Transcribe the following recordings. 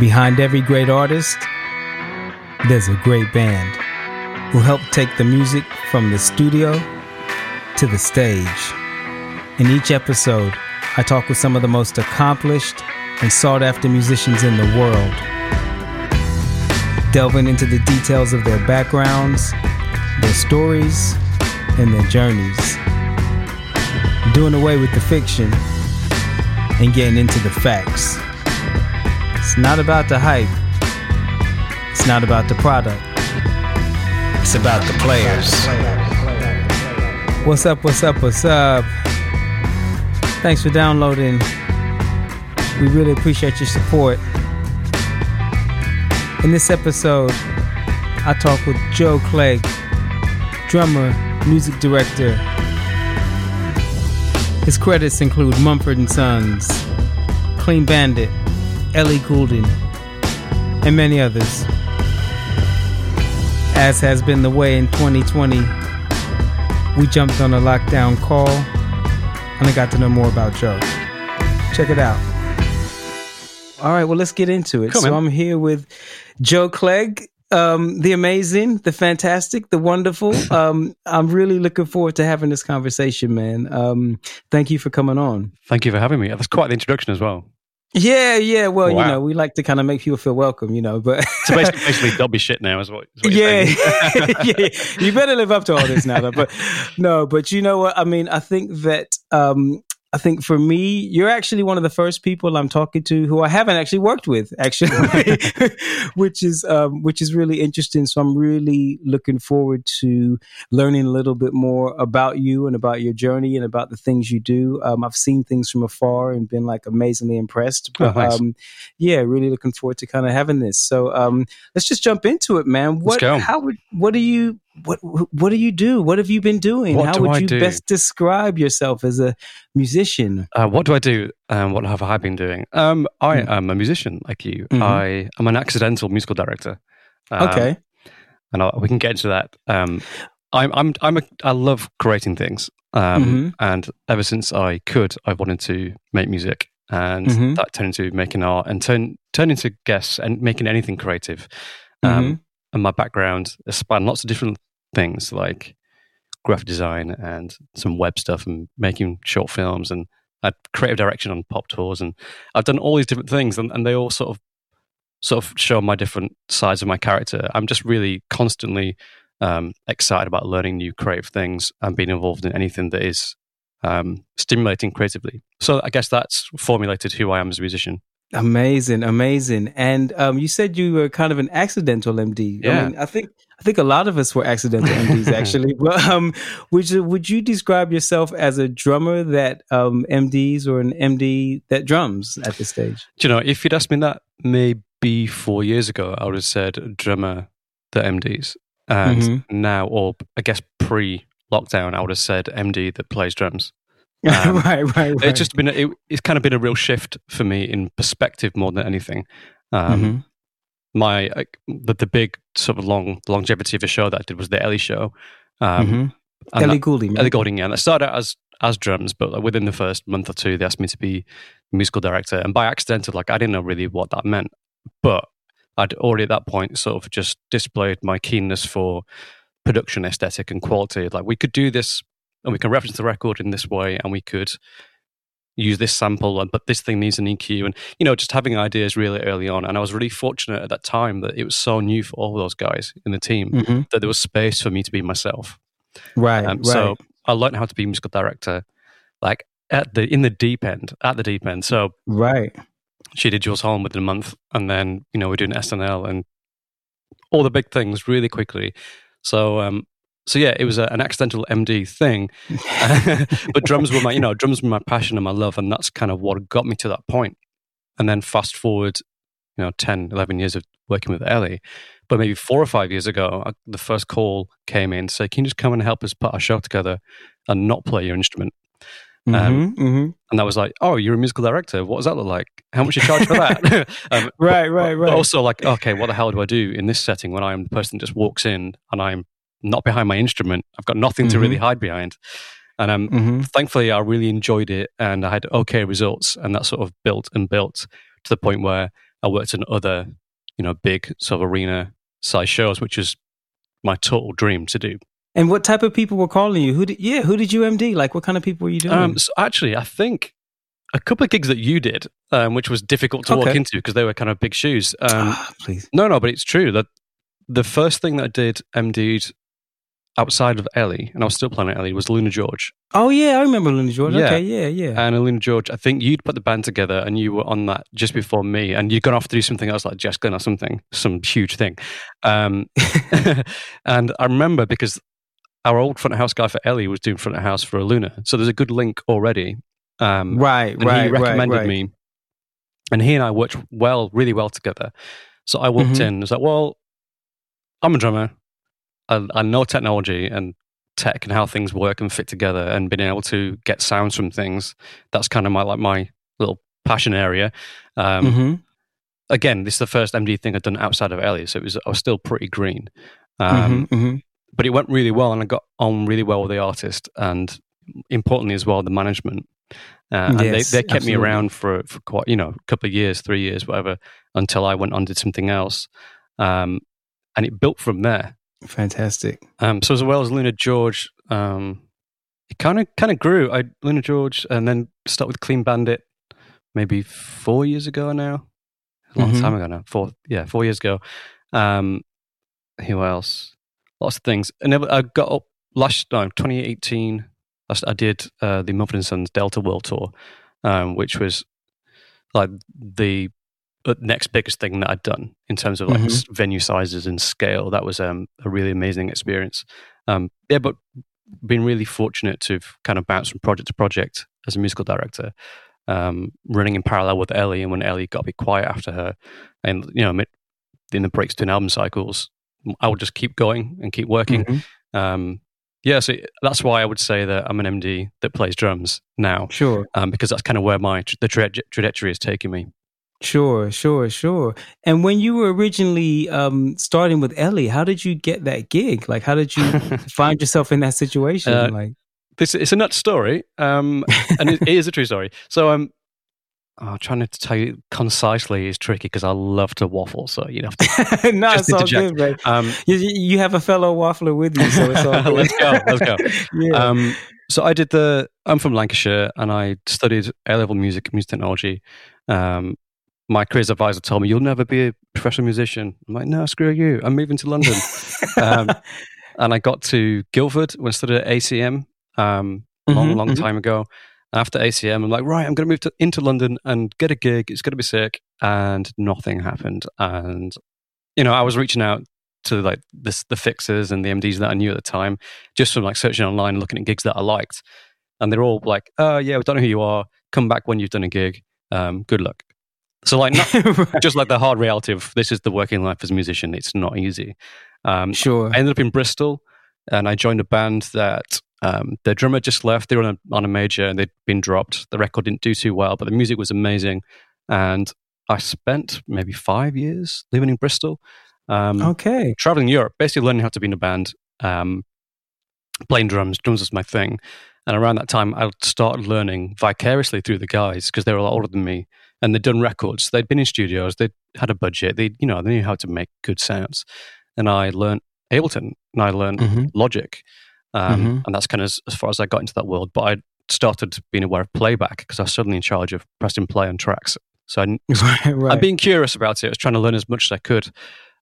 Behind every great artist, there's a great band who help take the music from the studio to the stage. In each episode, I talk with some of the most accomplished and sought after musicians in the world, delving into the details of their backgrounds, their stories, and their journeys, doing away with the fiction and getting into the facts. It's not about the hype, it's not about the product, it's about the players. What's up, what's up, what's up? Thanks for downloading. We really appreciate your support. In this episode, I talk with Joe Clegg, drummer, music director. His credits include Mumford and Sons, Clean Bandit, Ellie Goulding, and many others. As has been the way in 2020, we jumped on a lockdown call and I got to know more about Joe. Check it out. All right, well, let's get into it. Cool, so man. I'm here with Joe Clegg, um, the amazing, the fantastic, the wonderful. Um, I'm really looking forward to having this conversation, man. Um, thank you for coming on. Thank you for having me. That's quite the introduction as well. Yeah, yeah. Well, you know, we like to kind of make people feel welcome, you know, but So basically, basically don't be shit now, is what, is what you're yeah, yeah, you better live up to all this now. though. But no, but you know what? I mean, I think that um, I think for me, you're actually one of the first people I'm talking to who I haven't actually worked with, actually, which is um, which is really interesting. So I'm really looking forward to learning a little bit more about you and about your journey and about the things you do. Um, I've seen things from afar and been like amazingly impressed. Oh, But um, yeah, really looking forward to kind of having this. So um, let's just jump into it, man. What? How would? What do you? What? What do you do? What have you been doing? What how do would you best describe yourself as a musician? Uh, what do I do? Um, what have I been doing? Um, I Mm. am a musician like you. Mhm. I am an accidental musical director. Um, okay. and I, we can get into that. Um, I'm, I'm, I'm a, I love creating things. Um, Mhm. And ever since I could, I wanted to make music, and Mhm. that turned into making art and turn turn into guests and making anything creative. Um, Mhm. And my background has spanned lots of different things, like graphic design and some web stuff, and making short films, and I creative direction on pop tours, and I've done all these different things, and, and they all sort of sort of show my different sides of my character. I'm just really constantly um, excited about learning new creative things and being involved in anything that is um, stimulating creatively. So I guess that's formulated who I am as a musician. Amazing, amazing. And um, you said you were kind of an accidental MD. I Yeah. mean, I think I think a lot of us were accidental MDs actually. But um, would you would you describe yourself as a drummer that um, MDs or an MD that drums at this stage? Do you know, if you'd asked me that maybe four years ago, I would have said drummer that MDs. And Mhm. now, or I guess pre lockdown, I would have said MD that plays drums. Um, right, right, right. It's just been, it, it's kind of been a real shift for me in perspective more than anything. Um, Mhm. My, uh, the, the big sort of long longevity of a show that I did was the Ellie show. Um, Mhm. and Ellie Goulding. Ellie Goulding, yeah. And I started out as as drums, but like within the first month or two, they asked me to be musical director, and by accident, like I didn't know really what that meant, but I'd already at that point sort of just displayed my keenness for production aesthetic and quality. Like we could do this, and we can reference the record in this way, and we could use this sample, but this thing needs an EQ, and you know, just having ideas really early on. And I was really fortunate at that time that it was so new for all those guys in the team Mhm. that there was space for me to be myself. Right, Um, right. So I learned how to be musical director, like at the in the deep end, at the deep end. So right. she did Jools Holland within a month, and then you know we're doing SNL and all the big things really quickly. So um, so yeah, it was a, an accidental MD thing, but drums were my you know drums were my passion and my love, and that's kind of what got me to that point. And then fast forward, you know, 10, 11 years of working with Ellie. But maybe four or five years ago, I, the first call came in, say, "Can you just come and help us put our show together and not play your instrument?" Um, Mhm, mhm. And that was like, "Oh, you're a musical director. What does that look like? How much you charge for that?" um, Right, right, but right. also, like, okay, what the hell do I do in this setting when I'm the person that just walks in and I'm not behind my instrument? I've got nothing to really hide behind. And um, Mhm. thankfully, I really enjoyed it and I had okay results. And that sort of built and built to the point where I worked in other, you know, big sort of arena size shows, which is my total dream to do. And what type of people were calling you? Who did yeah? Who did you MD? Like, what kind of people were you doing? Um, so actually, I think a couple of gigs that you did, um, which was difficult to walk into because they were kind of big shoes. Um, Ah, please. no, no, but it's true that the first thing that I did MD'd outside of Ellie, and I was still playing at Ellie, was AlunaGeorge. Oh yeah, I remember AlunaGeorge. Yeah. Okay, yeah, yeah. And AlunaGeorge, I think you'd put the band together and you were on that just before me, and you'd gone off to do something else like Jess Glynne or something, some huge thing. Um, and I remember because our old front of house guy for Ellie was doing front of house for Aluna. So there's a good link already. Um, right, and right, he recommended right, right. me. And he and I worked well, really well together. So I walked Mhm. in and was like, well, I'm a drummer. I, I know technology and tech and how things work and fit together and being able to get sounds from things. That's kind of my like my little passion area. Um, Mhm, Again, this is the first MD thing I'd done outside of Ellie, so it was I was still pretty green. Um, mhm, mhm. but it went really well and I got on really well with the artist and importantly as well the management uh, and Yes, they, they kept me around for, for quite you know a couple of years three years whatever until I went on did something else um, and it built from there Fantastic. um, so as well as AlunaGeorge um, it kind of kind of grew I Luna George and then started with Clean Bandit maybe four years ago now a long Mhm. time ago now four yeah four years ago um, who else lots of things. And I got up last no, 2018. I did uh, the Mumford and Sons Delta World Tour, um, which was like the next biggest thing that I'd done in terms of like Mhm. venue sizes and scale. That was um, a really amazing experience. Um, yeah, but been really fortunate to kind of bounce from project to project as a musical director. Um, running in parallel with Ellie, and when Ellie got a bit quiet after her, and you know, in the breaks between album cycles, I would just keep going and keep working. Mhm. Um, yeah, so that's why I would say that I'm an MD that plays drums now, Sure, um, because that's kind of where my the traje- trajectory is taking me. Sure, sure, sure. And when you were originally um, starting with Ellie, how did you get that gig? Like, how did you find yourself in that situation? Uh, like, this it's a nut story, um, and it, it is a true story. So um, oh, trying to tell you concisely is tricky because I love to waffle. So you have to. no, just it's all interject. good. Um, You, you have a fellow waffler with you, so it's all good. Let's go, let's go. yeah. Um, so I did the. I'm from Lancashire, and I studied A level music, music technology. Um, my careers advisor told me you'll never be a professional musician. I'm like, no, screw you. I'm moving to London, um, and I got to Guildford when I studied at ACM. Um, long, Mhm, long mhm. time ago. After ACM, I'm like, right, I'm going to move to, into London and get a gig. It's going to be sick, and nothing happened. And you know, I was reaching out to like this, the fixers and the MDs that I knew at the time, just from like searching online, and looking at gigs that I liked, and they're all like, "Oh yeah, we don't know who you are. Come back when you've done a gig. Um, good luck." So like, not, just like the hard reality of this is the working life as a musician. It's not easy. Um, sure. I ended up in Bristol, and I joined a band that um, their drummer just left. They were on a, on a major, and they'd been dropped. The record didn't do too well, but the music was amazing. And I spent maybe five years living in Bristol, um, okay. traveling Europe, basically learning how to be in a band, um, playing drums. Drums was my thing. And around that time, I started learning vicariously through the guys because they were a lot older than me, and they'd done records. They'd been in studios. They had a budget. They, you know, they knew how to make good sounds. And I learned Ableton, and I learned hmm Logic, um, Mhm. and that's kind of as, as far as I got into that world. But I started being aware of playback because I was suddenly in charge of pressing play on tracks. So I, Right, right. I'm being curious about it. I was trying to learn as much as I could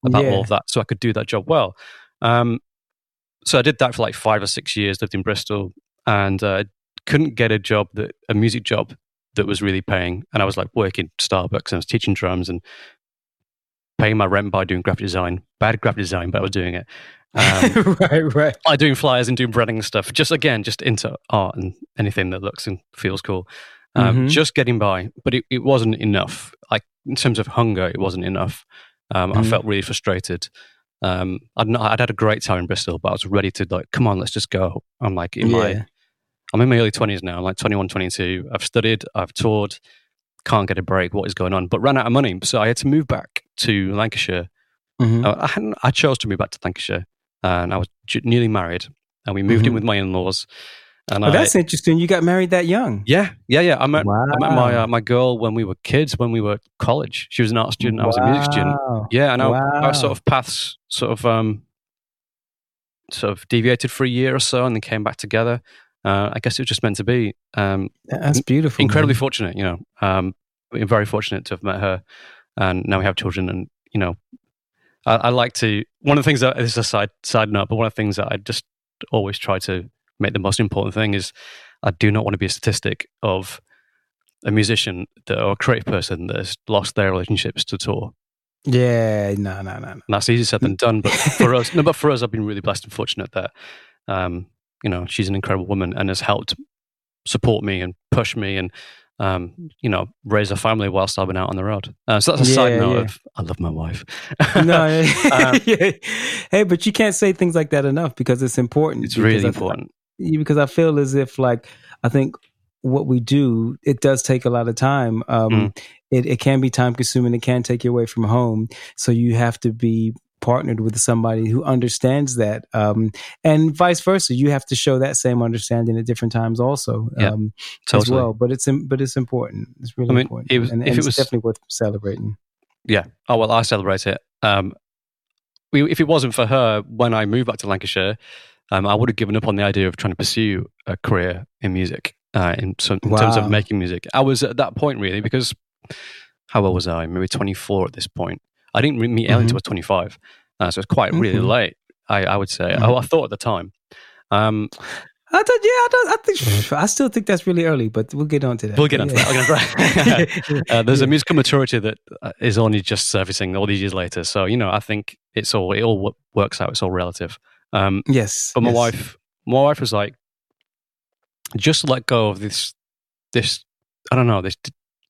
about Yeah. all of that so I could do that job well. Um, so I did that for like five or six years, lived in Bristol, and uh, couldn't get a job that a music job that was really paying. And I was like working Starbucks and I was teaching drums and paying my rent by doing graphic design. Bad graphic design, but I was doing it. Um, right, right. I doing flyers and doing branding and stuff. Just again, just into art and anything that looks and feels cool. Um, Mhm. Just getting by, but it, it wasn't enough. Like in terms of hunger, it wasn't enough. Um, I Mhm. felt really frustrated. Um, I'd, not, I'd had a great time in Bristol, but I was ready to like, come on, let's just go. I'm like in my, Yeah. I'm in my early twenties now. I'm like 21, 22. I've studied, I've toured, can't get a break. What is going on? But ran out of money, so I had to move back to Lancashire Mhm. uh, I, hadn't, I chose to move back to Lancashire, and I was j- newly married, and we moved in Mhm. with my in-laws. And Oh, I, that's interesting. You got married that young. yeah, yeah, yeah. I met, I met my uh, my girl when we were kids, when we were college. She was an art student. I was a music student. Yeah, and our, our sort of paths sort of um, sort of deviated for a year or so, and then came back together. Uh, I guess it was just meant to be. Um, That's beautiful. incredibly man. fortunate, you know. Um, very fortunate to have met her, and now we have children. And you know, I, I like to. One of the things that this is a side side note, but one of the things that I just always try to make the most important thing is, I do not want to be a statistic of a musician that, or a creative person that has lost their relationships to tour. Yeah, no, no, no, no. That's easier said than done. But for us, no, but for us, I've been really blessed and fortunate that, um, you know, she's an incredible woman and has helped support me and push me and, um, you know, raise a family whilst I've been out on the road. Uh, so that's a side note yeah. of I love my wife. no. Um, Yeah. Hey, but you can't say things like that enough because it's important. it's Because really I- important. because I feel as if like I think what we do it does take a lot of time. Um, Mm. it, it can be time consuming. It can take you away from home. So you have to be partnered with somebody who understands that, um, and vice versa. You have to show that same understanding at different times also Yeah, um, as Totally. well. But it's but it's important. It's really I mean, important, it was- and, if and it was- definitely worth celebrating. Yeah. Oh well, I celebrate it. Um, we, if it wasn't for her, when I moved back to Lancashire, um, I would have given up on the idea of trying to pursue a career in music. Uh, in, so, in terms of making music, I was at that point really because how old was I? Maybe twenty four at this point. I didn't meet Ellie Mhm. until I was twenty five, uh, so it's quite really Mhm. late. I, I would say. Mhm. Oh, I thought at the time. Um, I thought, yeah, I, don't, I think I still think that's really early, but we'll get on to that. We'll get onto that. We'll get onto Yeah. uh, there's Yeah. a musical maturity that uh, only just surfacing all these years later. So you know, I think it's all it all works out. It's all relative. Um, Yes, but my yes. wife, my wife was like, just let go of this, this, I don't know, this,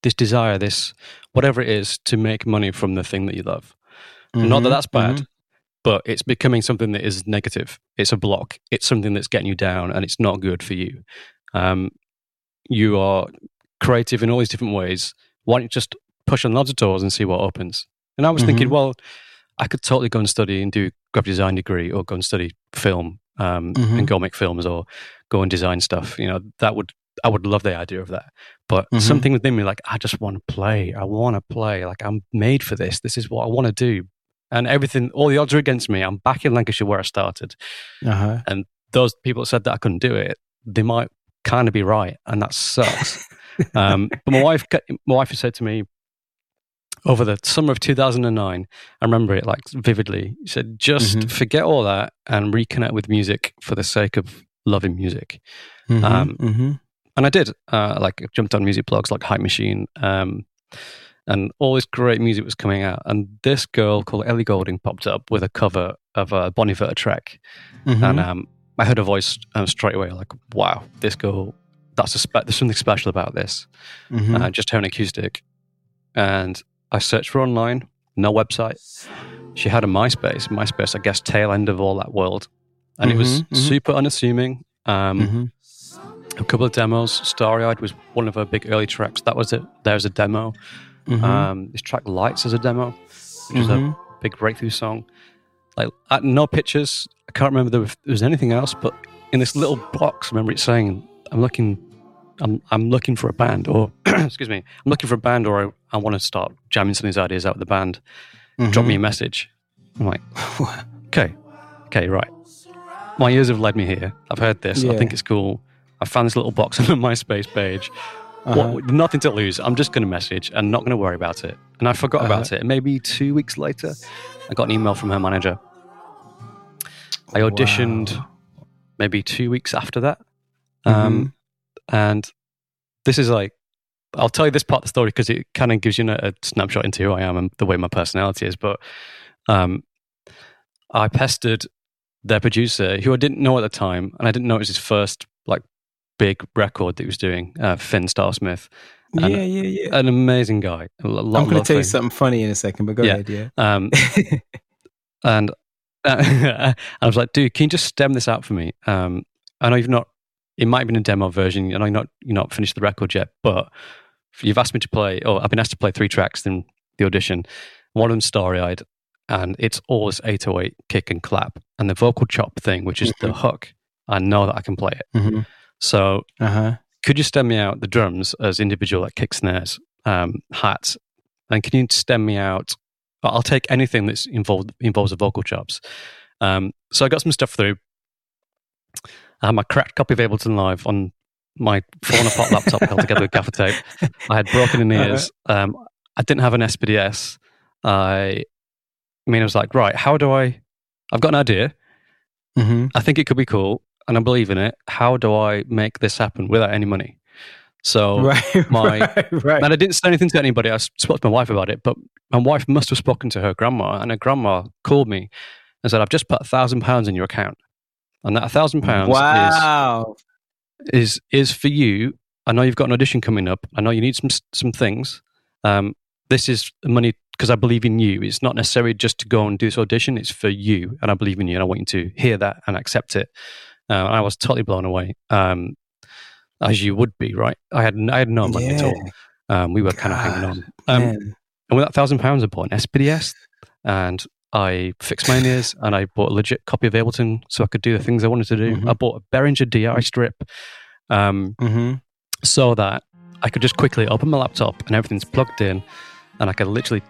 this desire, this whatever it is to make money from the thing that you love. Not that Mhm, that's bad, mhm. but it's becoming something that is negative. It's a block. It's something that's getting you down, and it's not good for you. Um, you are creative in all these different ways. Why don't you just push on lots of doors and see what opens? And I was thinking, Mhm. well, I could totally go and study and do graphic design degree, or go and study film um, Mhm. and go make films, or go and design stuff. You know, that would I would love the idea of that. But Mhm. something within me, like I just want to play. I want to play. Like I'm made for this. This is what I want to do. And everything, all the odds are against me. I'm back in Lancashire where I started. Uh-huh. And those people that said that I couldn't do it, they might kind of be right, and that sucks. um, but my wife, my wife said to me over the summer of 2009, I remember it like vividly. She said, "Just Mhm. forget all that and reconnect with music for the sake of loving music." Mhm, Um, mhm. And I did. Uh, like I jumped on music blogs like Hype Machine, um, and all this great music was coming out. And this girl called Ellie Goulding popped up with a cover of a Bon Iver track, Mhm. and um, I heard her voice um, straight away. Like, wow, this girl. That's a spe- there's something special about this. Mhm. Uh, just her an acoustic, and I searched for online. No website. She had a MySpace. MySpace, I guess, tail end of all that world, and it was Mhm, mhm. super unassuming. Um, Mhm. A couple of demos. Starry Eyed was one of her big early tracks. That was it. There's a demo. Mhm. Um, this track Lights is a demo, which is a Mhm. big breakthrough song. Like no pictures. I can't remember there was, there was anything else, but in this little box, I remember it saying, "I'm looking, I'm I'm looking for a band, or excuse me, I'm looking for a band, or I, I want to start jamming some of these ideas out with the band. Drop me a message." I'm like, okay, okay, right. My ears have led me here. I've heard this. I think it's cool. I found this little box on the MySpace page. Uh-huh. What, nothing to lose. I'm just going to message and not going to worry about it. And I forgot Uh-huh. about it. And maybe two weeks later, I got an email from her manager. I auditioned Wow. maybe two weeks after that. Um, And this is like, I'll tell you this part of the story because it kind of gives you a, a snapshot into who I am and the way my personality is. But um, I pestered their producer, who I didn't know at the time, and I didn't know it was his first like big record that he was doing, uh, Finn Starsmith, Yeah, and- yeah, yeah. an amazing guy. A lo- lot I'm going to tell you something funny in a second, but go Yeah. ahead. Yeah. Um, and uh, I was like, dude, can you just stem this out for me? Um, I know you've not. It might have been a demo version. And I know you're not you're not finished the record yet, but you've asked me to play. Oh, I've been asked to play three tracks in the audition. One of them starry eyed, and it's all this 808 kick and clap, and the vocal chop thing, which is the hook. I know that I can play it. Mhm. So, Uh-huh. could you stem me out the drums as individual, like kick snares, um, hats, and can you stem me out? I'll take anything that's involved involves the vocal chops. Um, so I got some stuff through. I had my cracked copy of Ableton Live on my fallen apart laptop held together with gaffer tape. I had broken in ears. Um, I didn't have an SPDS. I, I mean, I was like, right, how do I? I've got an idea. Mm-hmm. I think it could be cool, and I believe in it. How do I make this happen without any money? So, Right. my- right. Right. and I didn't say anything to anybody. I spoke to my wife about it, but my wife must have spoken to her grandma, and her grandma called me and said, "I've just put a thousand pounds in your account, and that a thousand pounds is Wow. is is for you. I know you've got an audition coming up. I know you need some some things. Um, this is money because I believe in you. It's not necessarily just to go and do this audition. It's for you, and I believe in you, and I want you to hear that and accept it. Uh, and I was totally blown away, um, as you would be, right? I had I had no money at all. Um, we were kind of hanging on. Um, Man. and with that thousand pounds, I bought an SPDS, and I fixed my ears, and I bought a legit copy of Ableton so I could do the things I wanted to do. Mhm. I bought a Behringer DI strip. Um, Mm-hmm. so that I could just quickly open my laptop and everything's plugged in, and I could literally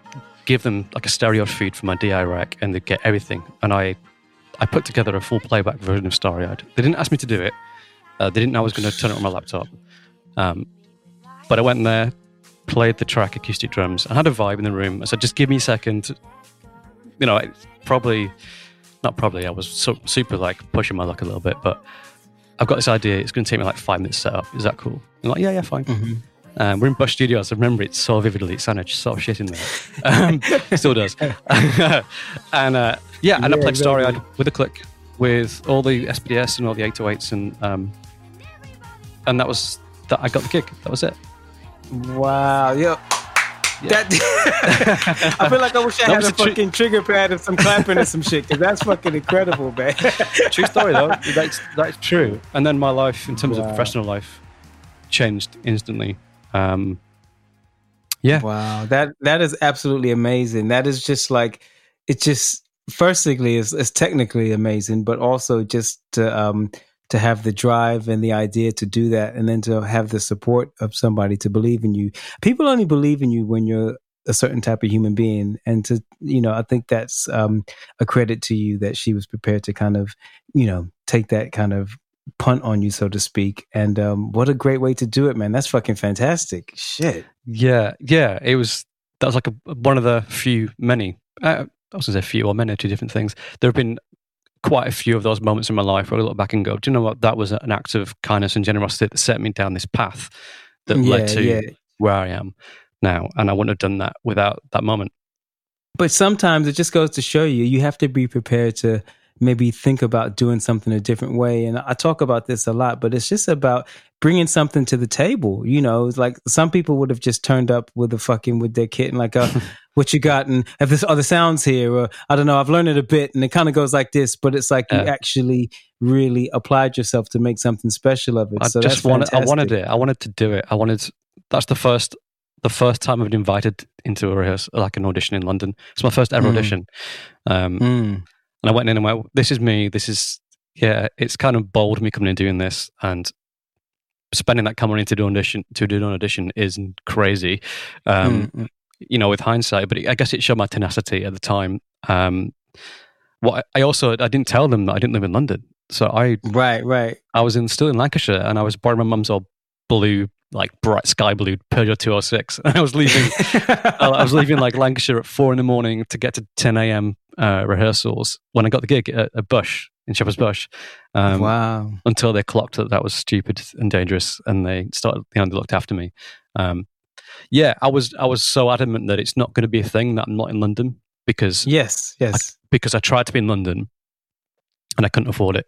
give them like a stereo feed for my DI rack, and they get everything. And I, I put together a full playback version of Starry Eyed. They didn't ask me to do it. Uh, they didn't know I was going to turn it on my laptop. Um, but I went there, played the track acoustic drums, and had a vibe in the room. I said, "Just give me a second. You know, probably not probably. I was so, super like pushing my luck a little bit, but I've got this idea. It's going to take me like five minutes to set up. Is that cool? I'm like, yeah, yeah, fine. Mm-hmm. Um, we're in Bush Studios. I remember it so vividly. It sounded so shit in there. Um, still does. and uh, yeah, and I Yeah, played Starry. Eyed with a click with all the SPDS and all the 808s and um, and that was that. I got the gig. That was it. Wow. Yo. Yeah. That, I feel like I wish I That had a fucking trigger pad and some clapping and some shit because that's fucking incredible, man. True story though. That's that's true. And then my life, in terms Wow. of professional life, changed instantly. Um, yeah. Wow, that that is absolutely amazing. That is just like it. Just firstly, is is technically amazing, but also just to um to have the drive and the idea to do that, and then to have the support of somebody to believe in you. People only believe in you when you're a certain type of human being, and to you know, I think that's um a credit to you that she was prepared to kind of you know take that kind of punt on you, so to speak. And um, what a great way to do it, man. That's fucking fantastic. Shit. Yeah, yeah. It was that was like a, one of the few, many. Uh, I was going to say few or many, two different things. There have been quite a few of those moments in my life where I look back and go, "Do you know what? That was an act of kindness and generosity that set me down this path that led to yeah. where I am now." And I wouldn't have done that without that moment. But sometimes it just goes to show you, you have to be prepared to maybe think about doing something a different way. And I talk about this a lot, but it's just about bringing something to the table. You know, it's like some people would have just turned up with a fucking, with their kit and like, uh, what you got? And if this other sounds here, or I don't know, I've learned it a bit and it kind of goes like this, but it's like you actually really applied yourself to make something special of it. I so just wanted. I fantastic. wanted it. I wanted to do it. I wanted. That's the first. The first time I've been invited into a rehearsal, like an audition in London. It's my first ever Mm. audition. Um, Mm. And I went in and went, this is me. This is, yeah, it's kind of bold me coming in doing this. And spending that kind of money to do an audition, to do an audition is crazy, um, Mm, mm. you know, with hindsight. But it, I guess it showed my tenacity at the time. Um, what I I also, I didn't tell them that I didn't live in London. So I, Right, right. I was in still in Lancashire and I was borrowing my mum's old blue, like bright sky blue Peugeot 206. And I was leaving I was leaving like Lancashire at four in the morning to get to 10 a.m. Uh, rehearsals when I got the gig at, at Bush in Shepherd's Bush. Um, wow. Until they clocked that that was stupid and dangerous, and they started, you know, they looked after me. Um, yeah, I was I was so adamant that it's not going to be a thing that I'm not in London because Yes, yes. because I tried to be in London and I couldn't afford it,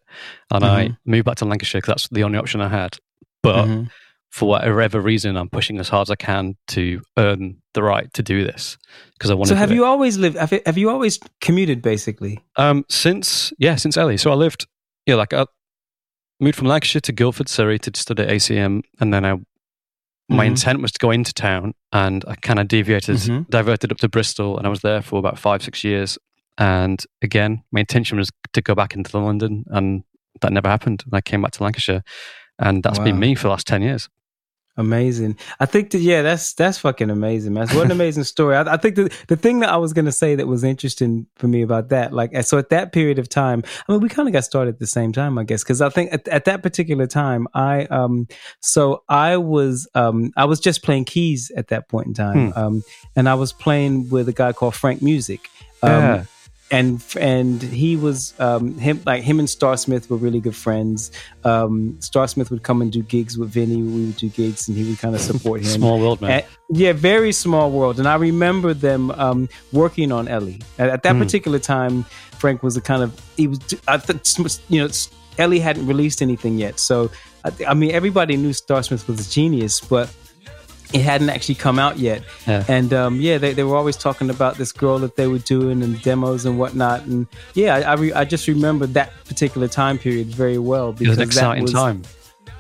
and I Mhm. moved back to Lancashire because that's the only option I had. But Mhm. For whatever reason, I'm pushing as hard as I can to earn the right to do this because I want So have you always lived? Have, have you always commuted, basically? Um, since yeah, since Ellie. So I lived, yeah, like I moved from Lancashire to Guildford, Surrey to study ACM, and then I. My Mhm. intent was to go into town, and I kind of deviated, Mhm. diverted up to Bristol, and I was there for about five, six years. And again, my intention was to go back into London, and that never happened. And I came back to Lancashire, and that's wow. been me for the last ten years. Amazing. I think that yeah, that's that's fucking amazing, man. What an amazing story. I, I, think the the thing that I was gonna say that was interesting for me about that, like so at that period of time, I mean, we kind of got started at the same time, I guess, because I think at, at, that particular time, I um, so I was um, I was just playing keys at that point in time, hmm. um, and I was playing with a guy called Frank Music. Um, yeah and and he was um, him like him and Starsmith were really good friends. Um, Starsmith would come and do gigs with Vinny. We would do gigs, and he would kind of support him. small world, man. And, yeah, very small world. And I remember them um, working on Ellie at, at that mm. particular time. Frank was a kind of he was. I think you know Ellie hadn't released anything yet, so I, I mean everybody knew Starsmith was a genius, but it hadn't actually come out yet. Yeah. And um, yeah, they, they were always talking about this girl that they were doing and demos and whatnot. And yeah, I, I, re- I just remember that particular time period very well because it was an exciting was, time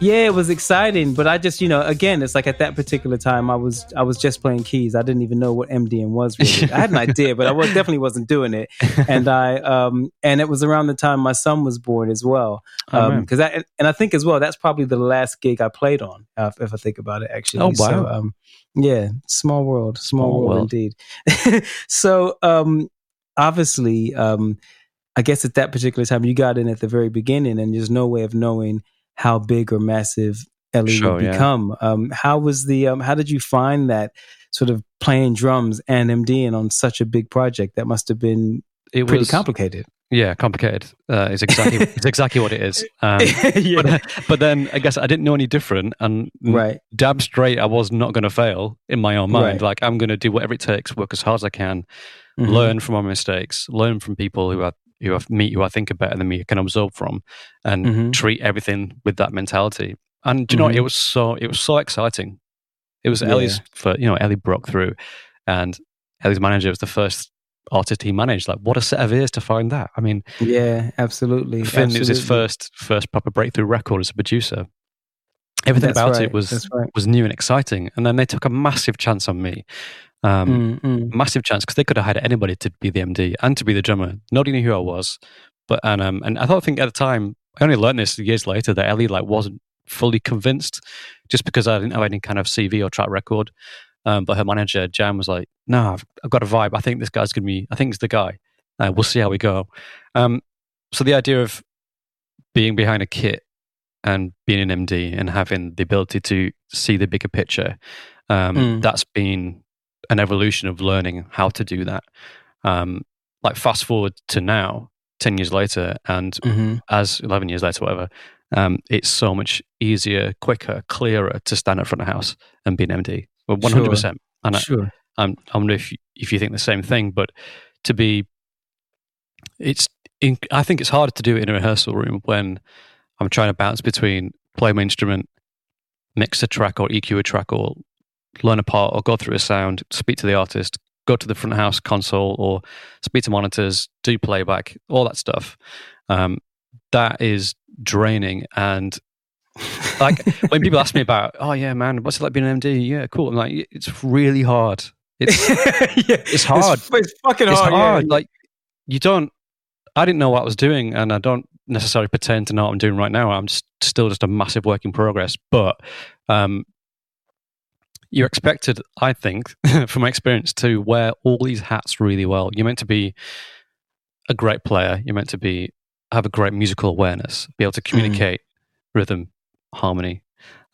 yeah, it was exciting, but I just, you know, again, it's like at that particular time, I was, I was just playing keys. I didn't even know what MDing was really. I had an idea, but I was definitely wasn't doing it. And I, um, and it was around the time my son was born as well. Um, because oh, I, and I think as well, that's probably the last gig I played on, uh, if I think about it, actually. Oh, wow. So, um, yeah, small world, small, small world, world, indeed. so, um, obviously, um, I guess at that particular time, you got in at the very beginning, and there's no way of knowing how big or massive Ellie sure, would become. Yeah. Um, how was the? Um, how did you find that sort of playing drums and MDing on such a big project? That must have been it pretty was, complicated. Yeah, complicated. Uh, it's exactly it's exactly what it is. Um, yeah. but, but, then I guess I didn't know any different, and right. damn straight, I was not going to fail in my own mind. Right. Like I'm going to do whatever it takes, work as hard as I can, mm-hmm. learn from my mistakes, learn from people who are who I meet who I think are better than me can absorb from, and mm-hmm. treat everything with that mentality. And you know, mm-hmm. it was so it was so exciting. It was yeah. Ellie's for you know Ellie broke through, and Ellie's manager was the first artist he managed. Like, what a set of ears to find that. I mean, yeah, absolutely. Finn, absolutely. it was his first first proper breakthrough record as a producer. Everything That's about right. it was right. was new and exciting, and then they took a massive chance on me. Um, mm, Massive chance because they could have hired anybody to be the MD and to be the drummer. Nobody knew who I was, but and um, and I thought think at the time I only learned this years later that Ellie like wasn't fully convinced just because I didn't have any kind of CV or track record. Um, but her manager Jan was like, "No, I've, I've, got a vibe. I think this guy's gonna be. I think he's the guy. Uh, we'll see how we go." Um, so the idea of being behind a kit and being an MD and having the ability to see the bigger picture, um, mm. that's been an evolution of learning how to do that. Um, like fast forward to now, 10 years later, and mm-hmm. as 11 years later, whatever, um, it's so much easier, quicker, clearer to stand up front of a house and be an MD. Well, 100%. Sure. And sure. I, I'm, I wonder if, if you think the same thing, but to be, it's, in, I think it's harder to do it in a rehearsal room when I'm trying to bounce between play my instrument, mix a track or EQ a track or learn a part or go through a sound, speak to the artist, go to the front house console or speak to monitors, do playback, all that stuff. Um, that is draining. And like when people ask me about, oh yeah, man, what's it like being an MD? Yeah, cool. I'm like, it's really hard. It's yeah, it's hard. It's, it's fucking it's hard. hard. Yeah. Like you don't. I didn't know what I was doing, and I don't necessarily pretend to know what I'm doing right now. I'm just, still just a massive work in progress. But um, you're expected, I think, from my experience, to wear all these hats really well. You're meant to be a great player. You're meant to be have a great musical awareness, be able to mm. communicate mm. rhythm, harmony,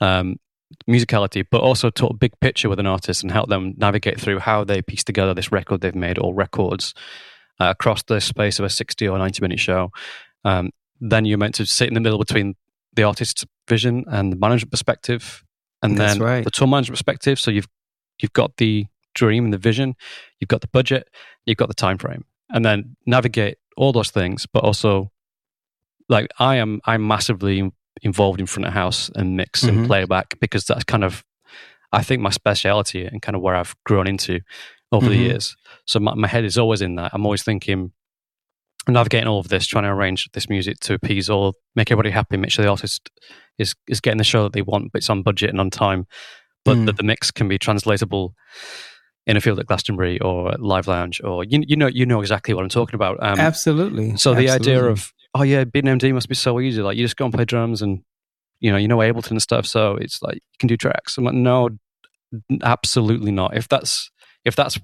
um, musicality, but also talk big picture with an artist and help them navigate through how they piece together this record they've made or records uh, across the space of a 60 or 90 minute show. Um, then you're meant to sit in the middle between the artist's vision and the management perspective and That's then right. the tour management perspective. So you've you've got the dream and the vision, you've got the budget, you've got the time frame, and then navigate all those things. But also, like I am, I'm massively involved in front of house and mix mm-hmm. and playback because that's kind of I think my speciality and kind of where I've grown into over mm-hmm. the years. So my, my head is always in that. I'm always thinking navigating all of this, trying to arrange this music to appease all, make everybody happy, make sure the artist is is getting the show that they want, but it's on budget and on time, but mm. that the mix can be translatable in a field at Glastonbury or Live Lounge, or you you know you know exactly what I'm talking about. Um, Absolutely. So the Absolutely. idea of oh yeah, being MD must be so easy. Like you just go and play drums and you know, you know Ableton and stuff, so it's like you can do tracks. I'm like, no, absolutely not. If that's if that's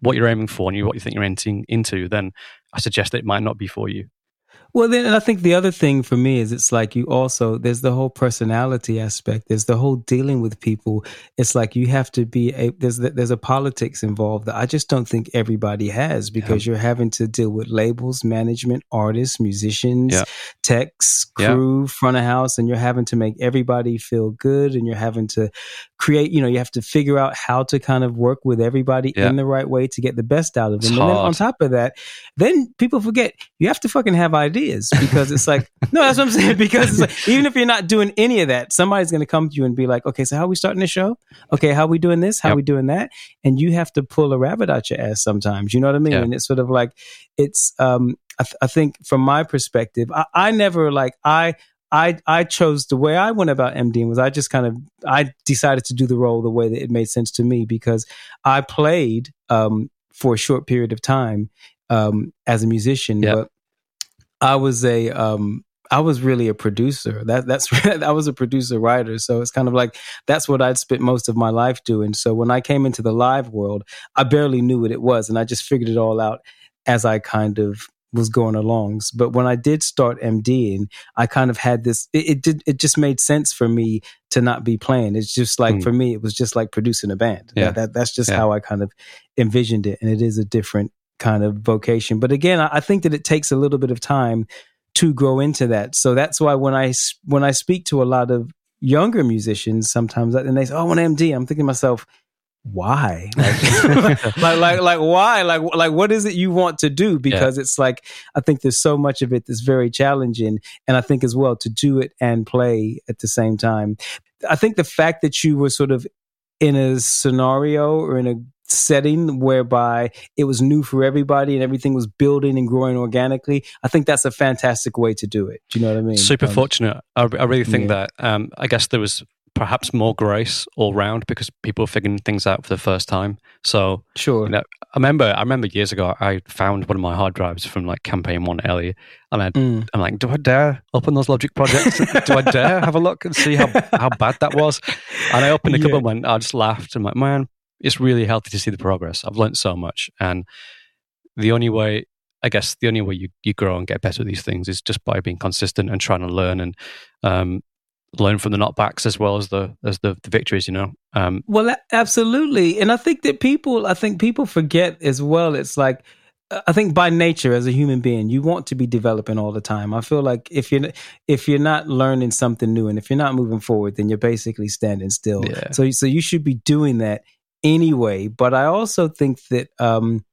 what you're aiming for and you what you think you're entering into, then I suggest that it might not be for you. Well, then, and I think the other thing for me is it's like you also, there's the whole personality aspect. There's the whole dealing with people. It's like you have to be a, there's, there's a politics involved that I just don't think everybody has because yeah. you're having to deal with labels, management, artists, musicians, yeah. techs, crew, yeah. front of house, and you're having to make everybody feel good and you're having to create, you know, you have to figure out how to kind of work with everybody in the right way to get the best out of them. It's and hard. then on top of that, then people forget you have to fucking have ideas is because it's like no that's what i'm saying because like, even if you're not doing any of that somebody's going to come to you and be like okay so how are we starting the show? Okay how are we doing this? How yep. are we doing that? And you have to pull a rabbit out your ass sometimes you know what i mean? And it's sort of like it's um I, th- I think from my perspective I, I never like i I I chose the way I went about MDing was I just kind of I decided to do the role the way that it made sense to me because I played um, for a short period of time um, as a musician, yep. but I was a um I was really a producer. That that's I was a producer writer. So it's kind of like that's what I'd spent most of my life doing. So when I came into the live world, I barely knew what it was, and I just figured it all out as I kind of was going along. But when I did start MDing, I kind of had this. It, it did. It just made sense for me to not be playing. It's just like mm. for me, it was just like producing a band. Yeah. That, that that's just yeah. how I kind of envisioned it, and it is a different kind of vocation. But again, I think that it takes a little bit of time to grow into that. So that's why when I when I speak to a lot of younger musicians, sometimes and they say, "Oh, I want MD," I'm thinking to myself, why like, like, like like why like like what is it you want to do because yeah. it's like i think there's so much of it that's very challenging and i think as well to do it and play at the same time i think the fact that you were sort of in a scenario or in a setting whereby it was new for everybody and everything was building and growing organically, I think that's a fantastic way to do it. Do you know what I mean? Super um, fortunate. I, I, really think yeah. that. Um, I guess there was perhaps more grace all round because people were figuring things out for the first time. So sure, you know, I remember I remember years ago I found one of my hard drives from like campaign one earlier, and I, mm. I'm like, do I dare open those Logic projects? do I dare have a look and see how how bad that was? And I opened a couple yeah. and I just laughed. I'm like, man, it's really healthy to see the progress. I've learned so much, and the only way, I guess, the only way you, you grow and get better at these things is just by being consistent and trying to learn and um, learn from the knockbacks as well as the as the, the victories. You know. Um, well, absolutely, and I think that people, I think people forget as well. It's like. I think by nature, as a human being, you want to be developing all the time. I feel like if you're if you're not learning something new and if you're not moving forward, then you're basically standing still. Yeah. So so you should be doing that anyway. But I also think that um,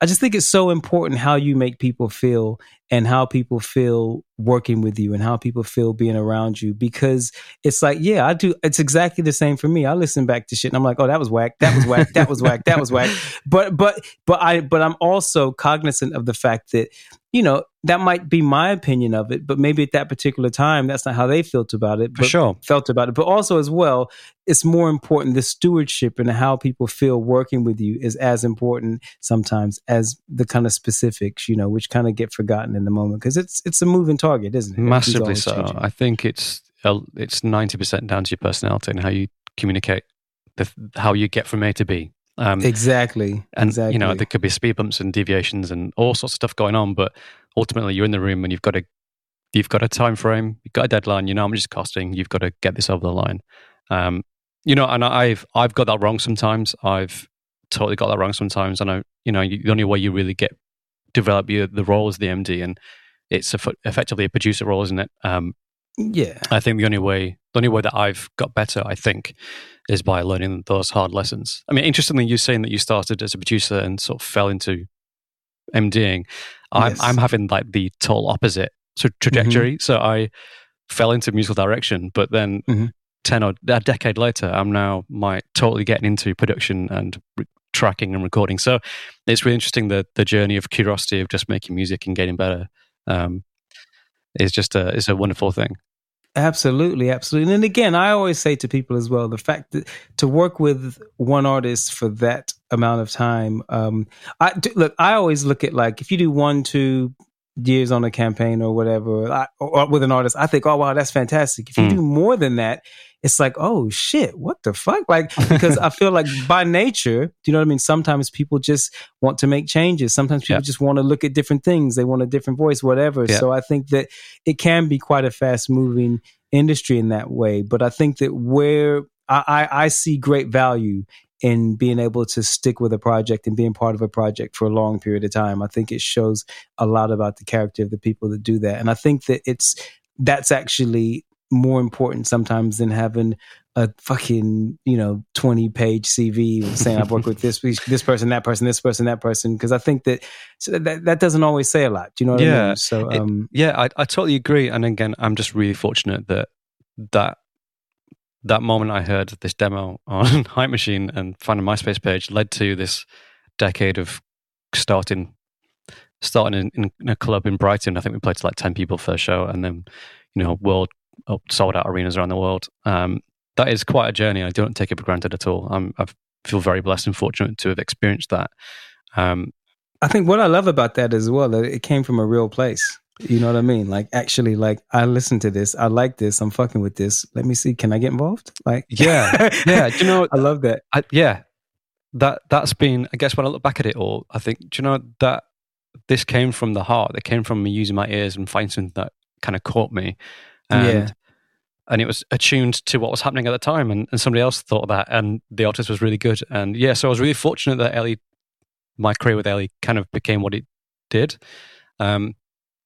I just think it's so important how you make people feel and how people feel working with you and how people feel being around you because it's like, yeah, I do. It's exactly the same for me. I listen back to shit and I'm like, oh, that was whack. That was whack. That was whack. That was whack. But, but, but I, but I'm also cognizant of the fact that, you know, that might be my opinion of it, but maybe at that particular time, that's not how they felt about it. For sure. Felt about it. But also, as well, it's more important the stewardship and how people feel working with you is as important sometimes as the kind of specifics, you know, which kind of get forgotten in the moment because it's it's a moving target, isn't it? Massively so. Changing. I think it's it's ninety percent down to your personality and how you communicate, the, how you get from A to B. Um, exactly. And exactly. you know there could be speed bumps and deviations and all sorts of stuff going on, but ultimately you're in the room and you've got a, you've got a time frame, you've got a deadline. You know, I'm just costing. You've got to get this over the line. Um, you know, and I've I've got that wrong sometimes. I've totally got that wrong sometimes. And I, you know, the only way you really get develop your the role as the MD, and it's a, effectively a producer role, isn't it? Um, yeah, I think the only way the only way that I've got better, I think, is by learning those hard lessons. I mean, interestingly, you're saying that you started as a producer and sort of fell into MDing. I'm yes. I'm having like the total opposite sort of trajectory. Mm-hmm. So I fell into musical direction, but then mm-hmm. 10 or a decade later, I'm now my totally getting into production and re- tracking and recording. So it's really interesting the the journey of curiosity of just making music and getting better. Um, is just a is a wonderful thing. Absolutely, absolutely. And again, I always say to people as well, the fact that to work with one artist for that amount of time, um, I look. I always look at like if you do one, two, years on a campaign or whatever, I, or with an artist, I think, oh wow, that's fantastic. If you Mm. do more than that, it's like, oh shit, what the fuck? Like, because I feel like by nature, do you know what I mean? Sometimes people just want to make changes. Sometimes people Yeah. just want to look at different things. They want a different voice, whatever. Yeah. So I think that it can be quite a fast moving industry in that way. But I think that where I, I, I see great value in being able to stick with a project and being part of a project for a long period of time. I think it shows a lot about the character of the people that do that. And I think that it's that's actually more important sometimes than having a fucking, you know, 20 page CV saying I've worked with this this person, that person, this person, that person. Because I think that so that that doesn't always say a lot. Do you know what I Yeah. mean? So It- um Yeah, I, I totally agree. And again, I'm just really fortunate that that that moment I heard this demo on Hype Machine and found a MySpace page led to this decade of starting starting in, in a club in Brighton. I think we played to like ten people first show, and then you know world sold out arenas around the world. Um, that is quite a journey. I don't take it for granted at all. I'm, I feel very blessed and fortunate to have experienced that. Um, I think what I love about that as well, that it came from a real place. You know what I mean? Like actually, like I listened to this, I like this, I'm fucking with this. Let me see, can I get involved? Like, Yeah. yeah, do you know? I love that. I, yeah, that that's been. I guess when I look back at it all, I think do you know that this came from the heart. It came from me using my ears and finding something that kind of caught me, and Yeah. and it was attuned to what was happening at the time, and, and somebody else thought of that, and the artist was really good, and yeah, so I was really fortunate that Ellie, my career with Ellie, kind of became what it did. Um,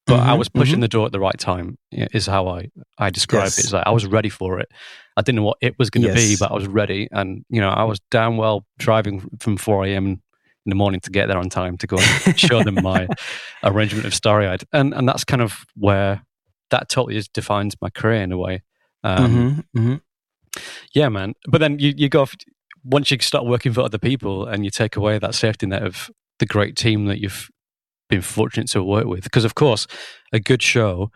but I Mhm, was pushing mhm. the door at the right time. Is how I I describe Yes. it. It's like I was ready for it. I didn't know what it was going to be, but I was ready. And you know, I was damn well driving from four a.m. in the morning to get there on time to go and show them my arrangement of Starry Eyed. And and that's kind of where that totally defines my career in a way. Um, Mhm, mhm. Yeah, man. But then you you go off, once you start working for other people and you take away that safety net of the great team that you've been fortunate to work with. Because of course, a good show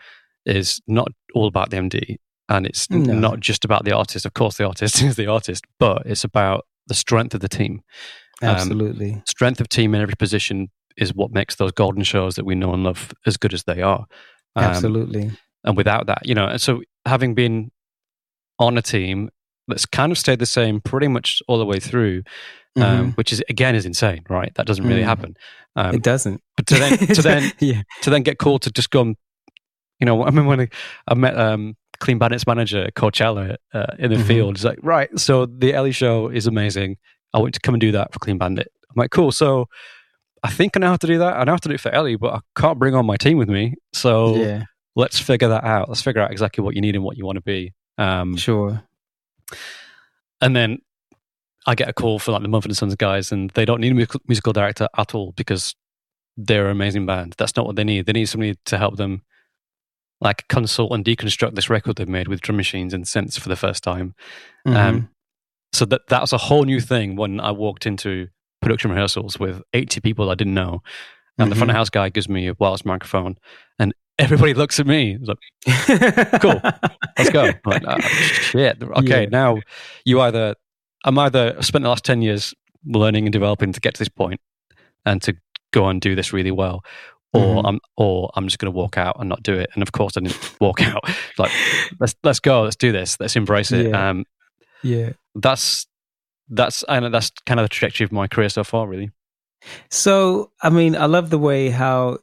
is not all about the MD and it's No. not just about the artist. Of course, the artist is the artist, but it's about the strength of the team. Um, Absolutely. Strength of team in every position is what makes those golden shows that we know and love as good as they are. Um, Absolutely. And without that, you know, and so having been on a team that's kind of stayed the same pretty much all the way through, um, which is again is insane, right? That doesn't really Mm. happen. Um, it doesn't. but to then to then yeah. to then get called to just go, and, you know, I mean when I, I met um, Clean Bandit's manager Coachella uh, in the Mhm. field. He's like, right, so the Ellie show is amazing. I want to come and do that for Clean Bandit. I'm like, cool. So I think I know how to do that. I know how to do it for Ellie, but I can't bring on my team with me. So yeah. Let's figure that out. Let's figure out exactly what you need and what you want to be. Um, Sure. and then I get a call for like the Mumford and Sons guys, and they don't need a musical, musical director at all because they're an amazing band. That's not what they need. They need somebody to help them, like consult and deconstruct this record they've made with drum machines and synths for the first time. Mhm. Um, so that that was a whole new thing when I walked into production rehearsals with 80 people I didn't know, and the front of house guy gives me a wireless microphone, and everybody looks at me. It's like, cool. let's go. Like, "Ah, shit. Okay, Yeah. now you either I'm either spent the last ten years learning and developing to get to this point and to go and do this really well, or Mhm. I'm or I'm just going to walk out and not do it. And of course, I didn't walk out. Like let's let's go. Let's do this. Let's embrace it. Yeah. Um, yeah. that's that's and that's kind of the trajectory of my career so far. Really. So, I mean, I love the way how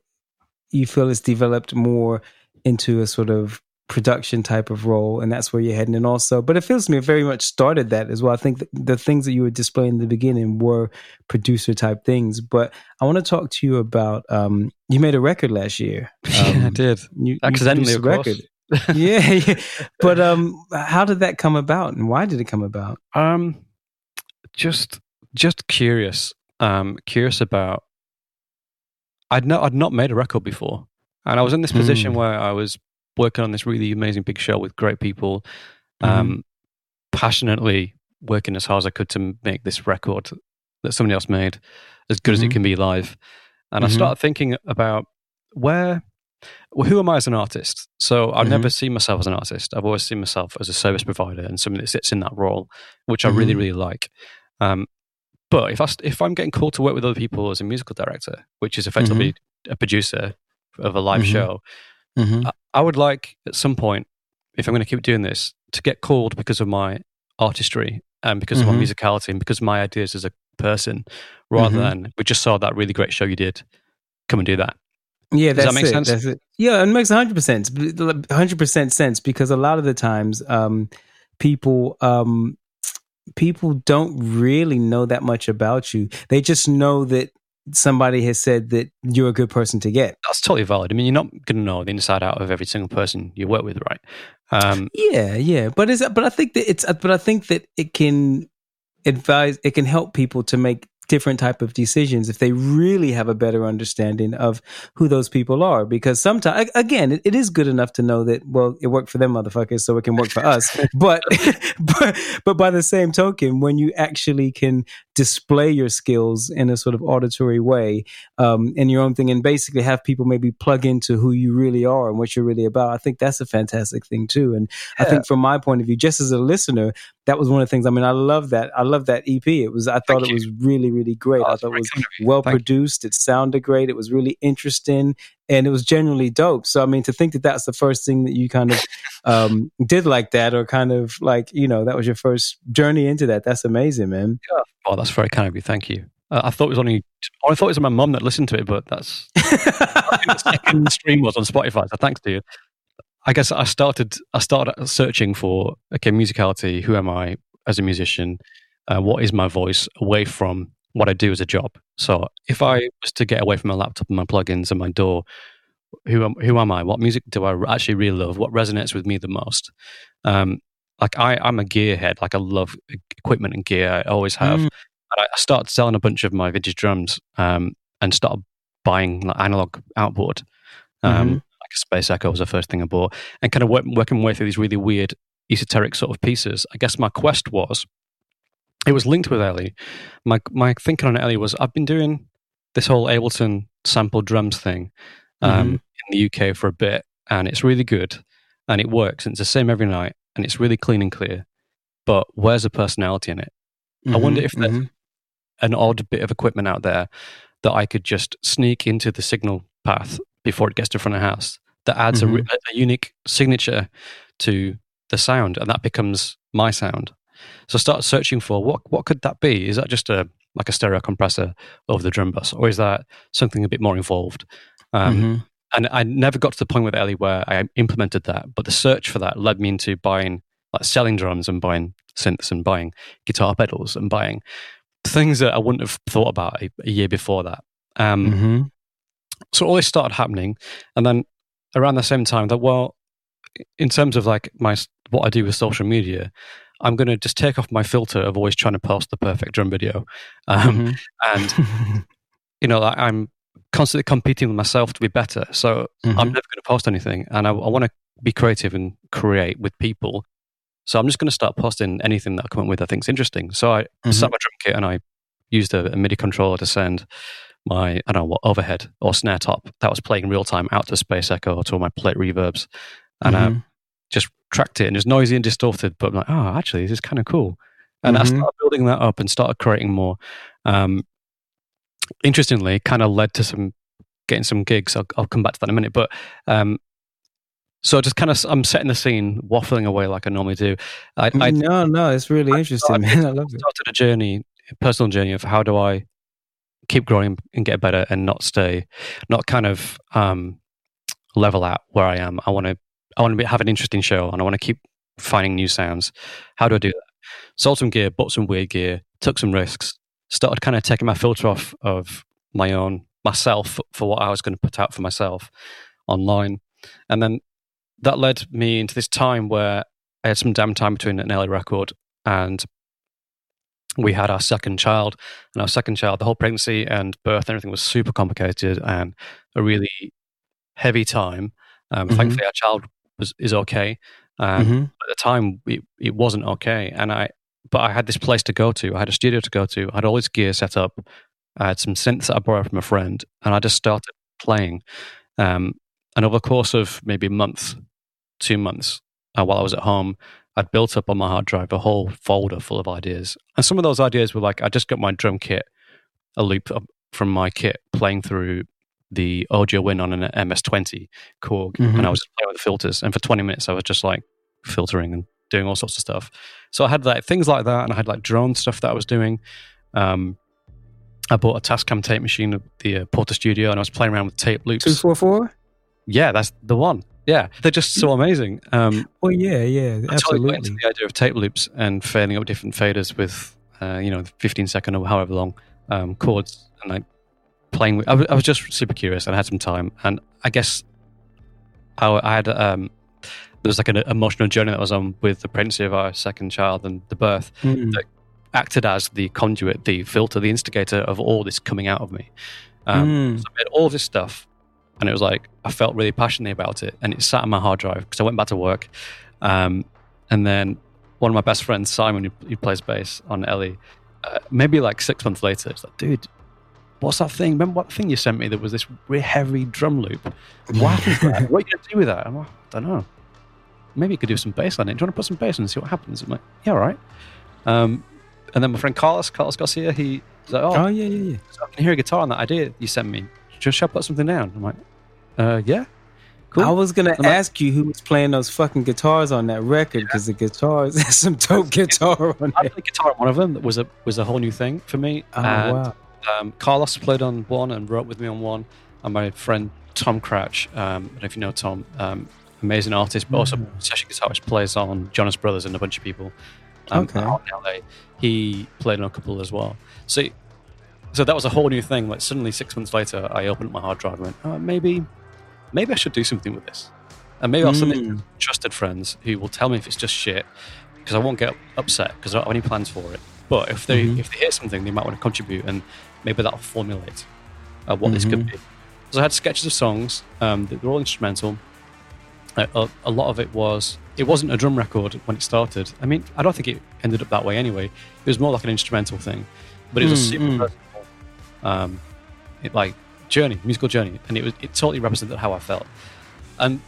you feel it's developed more into a sort of production type of role, and that's where you're heading. And also, but it feels to me very much started that as well. I think the, things that you were displaying in the beginning were producer type things. But I want to talk to you about um, you made a record last year. yeah, I Um, did. You, you Accidentally, produced of course. record. yeah, yeah. But um, how did that come about, and why did it come about? Um, just just curious. Um, curious about. I'd not I'd not made a record before, and I was in this position Mm. where I was working on this really amazing big show with great people, um, passionately working as hard as I could to make this record that somebody else made as good as it Mhm. can be live. And I Mhm. started thinking about where, well, who am I as an artist? So I've Mhm. never seen myself as an artist. I've always seen myself as a service provider and somebody that sits in that role, which I really, Mhm. really like. Um, but if I if I'm getting called to work with other people as a musical director, which is effectively a producer, of a live Mhm. show. Mhm. I, I would like at some point, if I'm going to keep doing this, to get called because of my artistry and because of my musicality and because of my ideas as a person, rather Mhm. than we just saw that really great show you did. Come and do that. Yeah, Does that make it. sense? That's it. Yeah, it makes hundred percent, hundred percent sense because a lot of the times, um, people, um, people don't really know that much about you. They just know that somebody has said that you're a good person to get. That's totally valid. I mean, you're not going to know the inside out of every single person you work with, right? Um, Yeah, yeah, but is but I think that it's but I think that it can advise it can help people to make different type of decisions if they really have a better understanding of who those people are because sometimes again it, it is good enough to know that well it worked for them motherfuckers so it can work for us but but but by the same token when you actually can display your skills in a sort of auditory way um, in your own thing and basically have people maybe plug into who you really are and what you're really about i think that's a fantastic thing too and I think from my point of view, just as a listener, that was one of the things. I mean, I love that. I love that EP. It was. I thought Thank it was really, really great. Oh, I thought it was kind of you. well Thank you. produced. It sounded great. It was really interesting, and it was genuinely dope. So, I mean, to think that that's the first thing that you kind of um, did like that, or kind of like you know that was your first journey into that. That's amazing, man. oh, that's very kind of you. Thank you. Uh, I thought it was only. I thought it was my mum that listened to it, but that's I think the second stream was on Spotify. So thanks to you. I guess I started. I started searching for okay, musicality. Who am I as a musician? Uh, what is my voice away from what I do as a job? So if I was to get away from my laptop and my plugins and my DAW, who am who am I? What music do I actually really love? What resonates with me the most? Um, like I, I'm a gearhead. Like I love equipment and gear. I always have. Mm. And I started selling a bunch of my vintage drums um, and started buying like analog outboard. Um, Mhm. Like a Space Echo was the first thing I bought, and kind of work, working my way through these really weird esoteric sort of pieces. I guess my quest was, it was linked with Ellie. My my thinking on Ellie was I've been doing this whole Ableton sample drums thing um, in the UK for a bit, and it's really good, and it works, and it's the same every night, and it's really clean and clear. But where's the personality in it? I wonder Mhm, if there's mhm. an odd bit of equipment out there that I could just sneak into the signal path before it gets to front of the house that adds a, a unique signature to the sound, and that becomes my sound. So start searching for what what could that be? Is that just a like a stereo compressor over the drum bus, or is that something a bit more involved? Um, Mhm. and I never got to the point with Ellie where I implemented that, but the search for that led me into buying, like selling drums and buying synths and buying guitar pedals and buying things that I wouldn't have thought about a, a year before that. Um, Mhm. So all this started happening, and then around the same time that well, in terms of like my what I do with social media, I'm going to just take off my filter of always trying to post the perfect drum video, um, Mhm. and you know like, I'm constantly competing with myself to be better. So I'm Mhm. never going to post anything, and I, I want to be creative and create with people. So I'm just going to start posting anything that I come up with I think is interesting. So I Mhm. set my drum kit and I used a, a MIDI controller to send my I don't know what overhead or snare top that was playing real time out to Space Echo or to all my plate reverbs, and I Mhm. just tracked it and it's noisy and distorted. But I'm like, oh, actually, this is kind of cool. And I Mhm. started building that up and started creating more. Um, interestingly, kind of led to some getting some gigs. I'll, I'll come back to that in a minute. But um, so just kind of, I'm setting the scene, waffling away like I normally do. I, I no, no, it's really interesting, man. I love it. started a journey, a personal journey of how do I keep growing and get better and not stay, not kind of um, level out where I am. I want to, I want to have an interesting show and I want to keep finding new sounds. How do I do that? Sold some gear, bought some weird gear, took some risks, started kind of taking my filter off of my own myself for what I was going to put out for myself online, and then that led me into this time where I had some downtime between an early record and we had our second child and our second child the whole pregnancy and birth and everything was super complicated and a really heavy time um, Mhm. thankfully our child was is okay. Um, Mhm. at the time it, it wasn't okay. And i but i had this place to go to. I had a studio to go to. I had all this gear set up. I had some synths that i borrowed from a friend and i just started playing. Um, and over the course of maybe a month two months uh, while i was at home I'd built up on my hard drive a whole folder full of ideas. And some of those ideas were like, I just got my drum kit, a loop from my kit playing through the audio in on an MS20 Korg, Mhm. and I was playing with the filters. And for 20 minutes, I was just like filtering and doing all sorts of stuff. So I had like things like that, and I had like drone stuff that I was doing. Um, I bought a Tascam tape machine at the uh, Portastudio, and I was playing around with tape loops. Two four four. Yeah, that's the one. Yeah, they're just so amazing. Um, Well, yeah, yeah, I totally got into absolutely. the idea of tape loops and fading up different faders with, uh, you know, 15 second or however long um, chords, and like playing with. I was, I was just super curious, and I had some time, and I guess I, I had um, there was like an emotional journey that I was on with the pregnancy of our second child and the birth, Mm. acted as the conduit, the filter, the instigator of all this coming out of me. Um, Mm. so I made all this stuff, and it was like I felt really passionately about it, and it sat on my hard drive because I went back to work, um, and then one of my best friends, Simon, who, who plays bass on Ellie, uh, maybe like six months later, it's like, dude. What's that thing? Remember what thing you sent me? That was this really heavy drum loop. What that? What are you gonna do with that? I'm like, I don't know. Maybe you could do some bass on it. Do you want to put some bass on and see what happens? I'm like, yeah, all right. Um, and then my friend Carlos, Carlos Garcia, he was like, oh, Oh yeah, yeah, yeah. so I can hear a guitar on that idea you sent me. Just shall I put something down? I'm like, uh, yeah, cool. I was gonna I'm like- ask you who was playing those fucking guitars on that record because the guitars, there's some dope guitar on I played guitar on one of them. That was a was a whole new thing for me. Oh and, wow. Um, Carlos played on one and wrote with me on one, and my friend Tom Crouch. Um, I don't know if you know Tom. Um, amazing artist, but also Mm. session guitarist, plays on Jonas Brothers and a bunch of people. Um, Okay. out in LA. He played on a couple as well. So, so that was a whole new thing. Like suddenly, six months later, I opened up my hard drive and went, oh, maybe, maybe I should do something with this, and maybe I'll send it to trusted friends who will tell me if it's just shit because I won't get upset because I don't have any plans for it. But if they Mhm. if they hear something, they might want to contribute, and maybe that'll formulate uh, what this could Mhm. be. So I had sketches of songs. Um, they're all instrumental. Uh, a, a lot of it was. It wasn't a drum record when it started. I mean, I don't think it ended up that way anyway. It was more like an instrumental thing, but it was a Mm, super mm. personal, um, it, like journey, musical journey, and it was it totally represented how I felt. And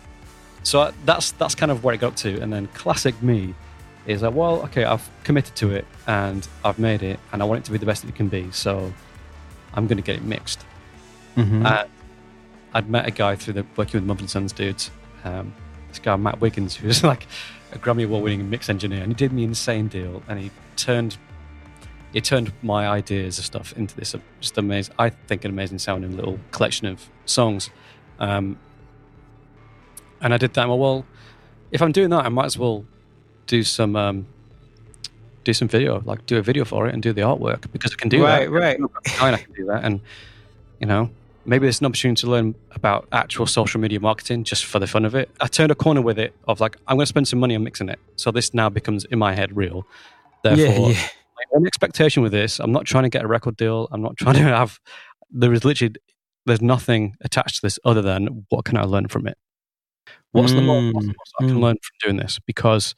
so I, that's that's kind of where it got to. And then classic me is like, well, okay, I've committed to it and I've made it, and I want it to be the best that it can be. So I'm going to get it mixed. Mhm. And I'd met a guy through the working with Mumford and Sons dudes. Um, this guy Matt Wiggins, who's like a Grammy Award-winning mix engineer, and he did me an insane deal, and he turned he turned my ideas of stuff into this uh, just amazing, I think, an amazing sounding little collection of songs. Um, and I did that. and, Well, if I'm doing that, I might as well do some um, do some video, like do a video for it and do the artwork because I can do Right, that. right. right. I can do that, and you know, maybe there's an opportunity to learn about actual social media marketing just for the fun of it. I turned a corner with it of like I'm going to spend some money on mixing it, so this now becomes in my head real. Therefore, yeah, yeah. my only expectation with this, I'm not trying to get a record deal. I'm not trying to have. There is literally there's nothing attached to this other than what can I learn from it. What's the most, what's the most I can Mm. learn from doing this? Because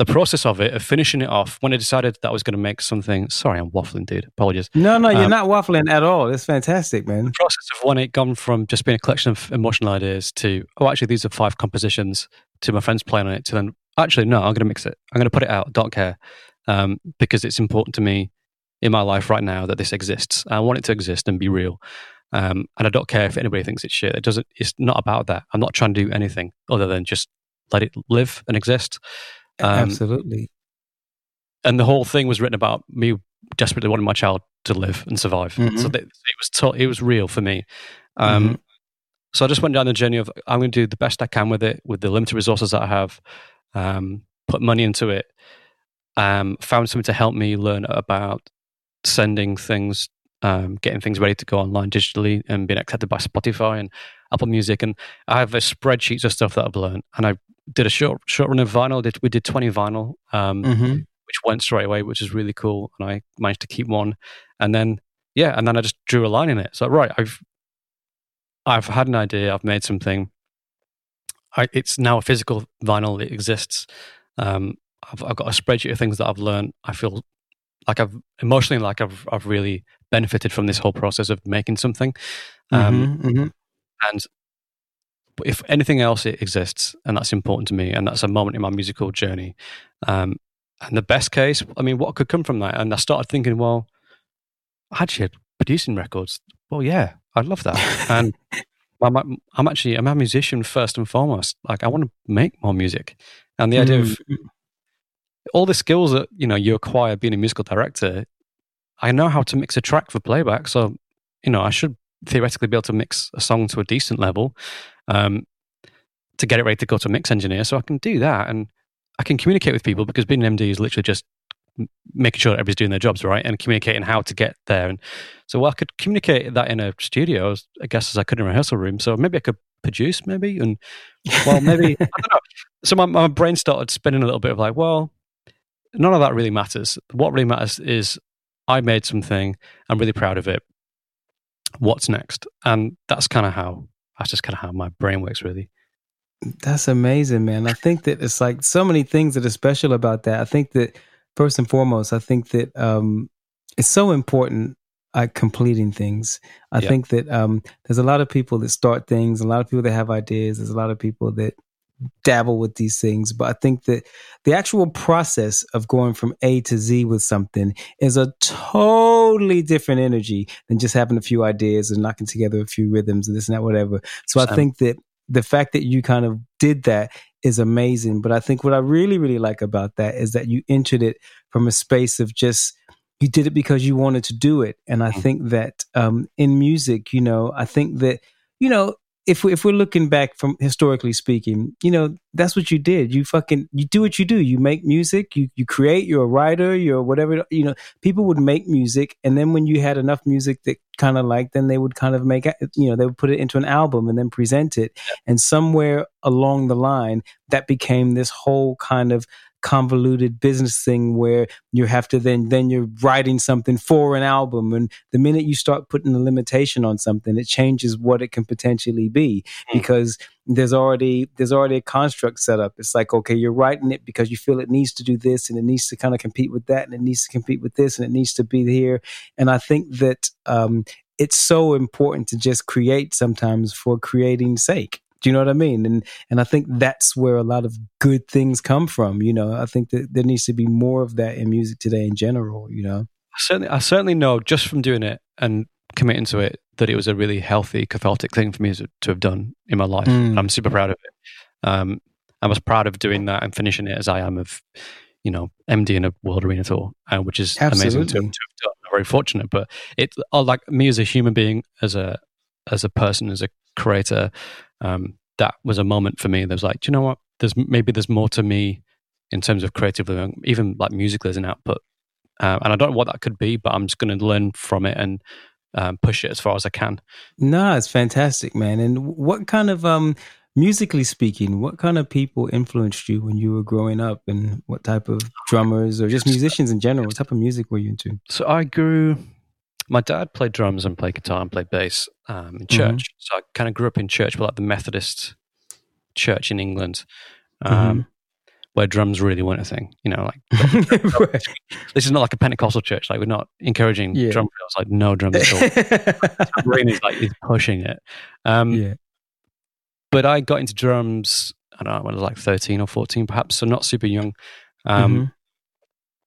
the process of it, of finishing it off, when I decided that I was going to make something. Sorry, I'm waffling, dude. Apologies. No, no, you're Um, not waffling at all. It's fantastic, man. The process of when it gone from just being a collection of emotional ideas to oh, actually these are five compositions to my friends playing on it to then actually no, I'm going to mix it. I'm going to put it out. Don't care um, because it's important to me in my life right now that this exists. I want it to exist and be real. Um, and I don't care if anybody thinks it's shit. It doesn't. It's not about that. I'm not trying to do anything other than just let it live and exist. Um, Absolutely. and the whole thing was written about me desperately wanting my child to live and survive. Mhm. So that, it was to, it was real for me. Um, So I just went down the journey of I'm going to do the best I can with it, with the limited resources that I have. Um, put money into it. Um, found something to help me learn about sending things, um, getting things ready to go online digitally, and being accepted by Spotify and Apple Music. And I have a spreadsheet of stuff that I've learned. And I did a short short run of vinyl. Did we did 20 vinyl? Um, Mhm. which went straight away, which is really cool. And I managed to keep one. And then, yeah, and then I just drew a line in it. So, right, I've, I've had an idea. I've made something. I, it's now a physical vinyl. It exists. Um, I've, I've got a spreadsheet of things that I've learned. I feel like I've emotionally like I've I've really benefited from this whole process of making something. Um, Mhm, mhm. and but if anything else it exists and that's important to me and that's a moment in my musical journey um, and the best case i mean what could come from that and i started thinking well I actually had producing records well yeah I'd love that. And I'm, I'm actually I'm a musician first and foremost. Like I want to make more music, and the mm. idea of mm. all the skills that you know you acquire being a musical director. I know how to mix a track for playback, so you know I should theoretically be able to mix a song to a decent level um, to get it ready to go to a mix engineer. So I can do that, and I can communicate with people because being an MD is literally just making sure everybody's doing their jobs right and communicating how to get there. And so, I could communicate that in a studio, I guess, as I could in a rehearsal room. So maybe I could produce, maybe, and well, maybe I don't know. So my, my brain started spinning a little bit of like, well, none of that really matters. What really matters is I made something. I'm really proud of it. What's next? And that's kind of how that's just kind of how my brain works, really. That's amazing, man. I think that it's like so many things that are special about that. I think that first and foremost, I think that um, it's so important at completing things. I yeah. think that um, there's a lot of people that start things, a lot of people that have ideas. There's a lot of people that dabble with these things, but I think that the actual process of going from A to Z with something is a totally different energy than just having a few ideas and knocking together a few rhythms and this and that, whatever. So I think that the fact that you kind of did that is amazing. But I think what I really, really like about that is that you entered it from a space of just you did it because you wanted to do it. And I mm-hmm. think that um, in music, you know, I think that you know if we, if we're looking back from historically speaking, you know, that's what you did. You fucking you do what you do. You make music. You you create. You're a writer. You're whatever. You know, people would make music, and then when you had enough music that kind of like, then they would kind of make you know they would put it into an album and then present it. And somewhere along the line, that became this whole kind of convoluted business thing where you have to then then you're writing something for an album and the minute you start putting a limitation on something it changes what it can potentially be mm. because there's already there's already a construct set up. It's like okay you're writing it because you feel it needs to do this and it needs to kind of compete with that and it needs to compete with this and it needs to be here. And i think that um, it's so important to just create sometimes for creating sake do you know what I mean? And and I think that's where a lot of good things come from. You know, I think that there needs to be more of that in music today in general. You know, I certainly I certainly know just from doing it and committing to it that it was a really healthy cathartic thing for me to, to have done in my life. Mm. I'm super proud of it. Um, I'm as proud of doing that and finishing it as I am of you know MD in a world arena tour, uh, which is Absolutely. amazing to, to, have done. I'm very fortunate, but it uh, like me as a human being, as a as a person, as a creator, um, that was a moment for me. That was like, do you know what? There's maybe there's more to me in terms of creatively, even like musically as an output. Uh, and I don't know what that could be, but I'm just going to learn from it and um, push it as far as I can. No, it's fantastic, man. And what kind of um, musically speaking, what kind of people influenced you when you were growing up, and what type of drummers or just musicians in general? What type of music were you into? So I grew my dad played drums and played guitar and played bass um, in church. Mm-hmm. So I kind of grew up in church, but like the Methodist church in England, um, mm-hmm. where drums really weren't a thing. You know, like right. this is not like a Pentecostal church. Like we're not encouraging yeah. drum. Like no drums at all. Tambourine is like is pushing it. Um, yeah. But I got into drums. I don't know when I was like thirteen or fourteen, perhaps. So not super young. Um, mm-hmm.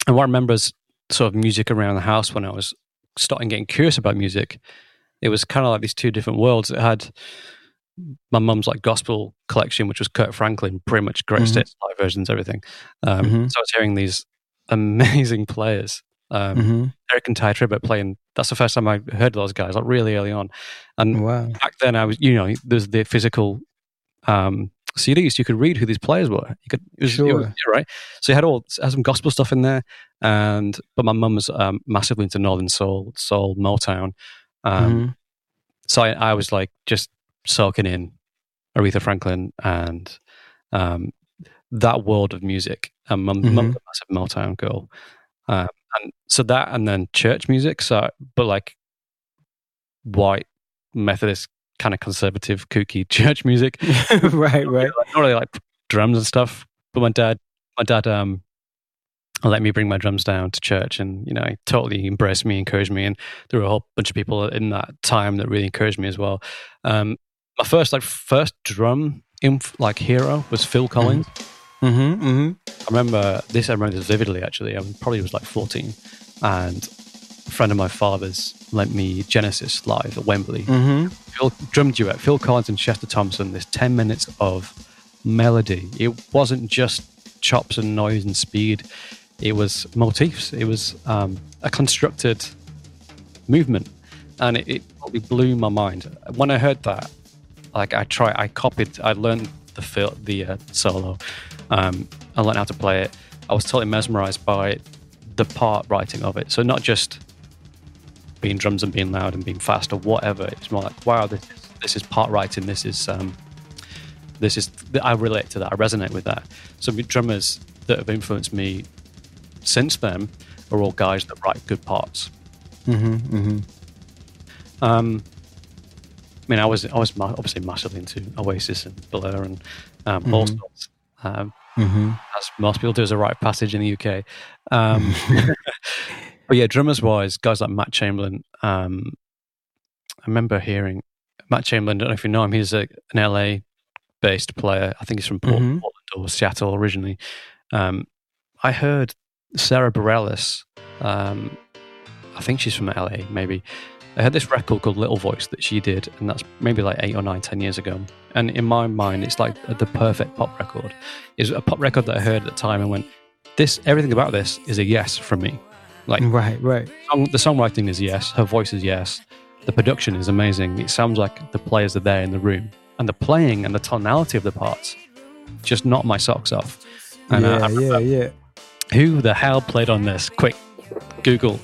And what I remember is sort of music around the house when I was starting getting curious about music, it was kind of like these two different worlds. It had my mum's like gospel collection, which was Kirk Franklin, pretty much great mm-hmm. live versions, everything. Um, mm-hmm. So I was hearing these amazing players. Um, mm-hmm. Eric and Tye Tribbett playing. That's the first time I heard those guys, like really early on. And wow. back then, I was, you know, there's the physical um, CDs. You could read who these players were. You could, it was, sure. Was, right? So you had all had some gospel stuff in there, and but my mum was um, massively into Northern Soul, Soul, Motown. Um, mm-hmm. So I, I, was like just soaking in Aretha Franklin and um, that world of music. And mum, mm-hmm. mum's a massive Motown girl, um, and so that, and then church music. So, but like white Methodist kind of conservative, kooky church music. right, right. Not really like drums and stuff. But my dad, my dad, um, let me bring my drums down to church, and you know, he totally embraced me, encouraged me, and there were a whole bunch of people in that time that really encouraged me as well. Um, my first like first drum inf- like hero was Phil Collins. Mm-hmm, mm-hmm. I remember this. I remember this vividly. Actually, I probably was like fourteen, and friend of my father's lent me Genesis live at Wembley. Mm-hmm. Phil, drum duet, Phil Collins and Chester Thompson. This ten minutes of melody. It wasn't just chops and noise and speed. It was motifs. It was um, a constructed movement, and it, it probably blew my mind when I heard that. Like I try, I copied, I learned the fil- the uh, solo. Um, I learned how to play it. I was totally mesmerized by the part writing of it. So not just being drums and being loud and being fast or whatever. It's more like, wow, this is, this is part writing. This is um, this is I relate to that. I resonate with that. So drummers that have influenced me since then are all guys that write good parts. Mm-hmm, mm-hmm. Um, I mean, I was I was obviously massively into Oasis and Blur and um, mm-hmm. all sorts. Um, mm-hmm. As most people do as a rite of passage in the UK. But yeah, drummers wise, guys like Matt Chamberlain. Um, I remember hearing Matt Chamberlain. I don't know if you know him. He's a, an LA based player. I think he's from Portland, mm-hmm. or Seattle originally. Um, I heard Sara Bareilles. Um, I think she's from LA, maybe. I had this record called Little Voice that she did, and that's maybe like eight or nine, ten years ago. And in my mind, it's like the perfect pop record. It's a pop record that I heard at the time and went, "This, everything about this is a yes from me." Like, right, right. Song, the songwriting is yes, her voice is yes, the production is amazing. It sounds like the players are there in the room, and the playing and the tonality of the parts just knocked my socks off. And, uh, yeah, yeah, yeah. Who the hell played on this? Quick, Google.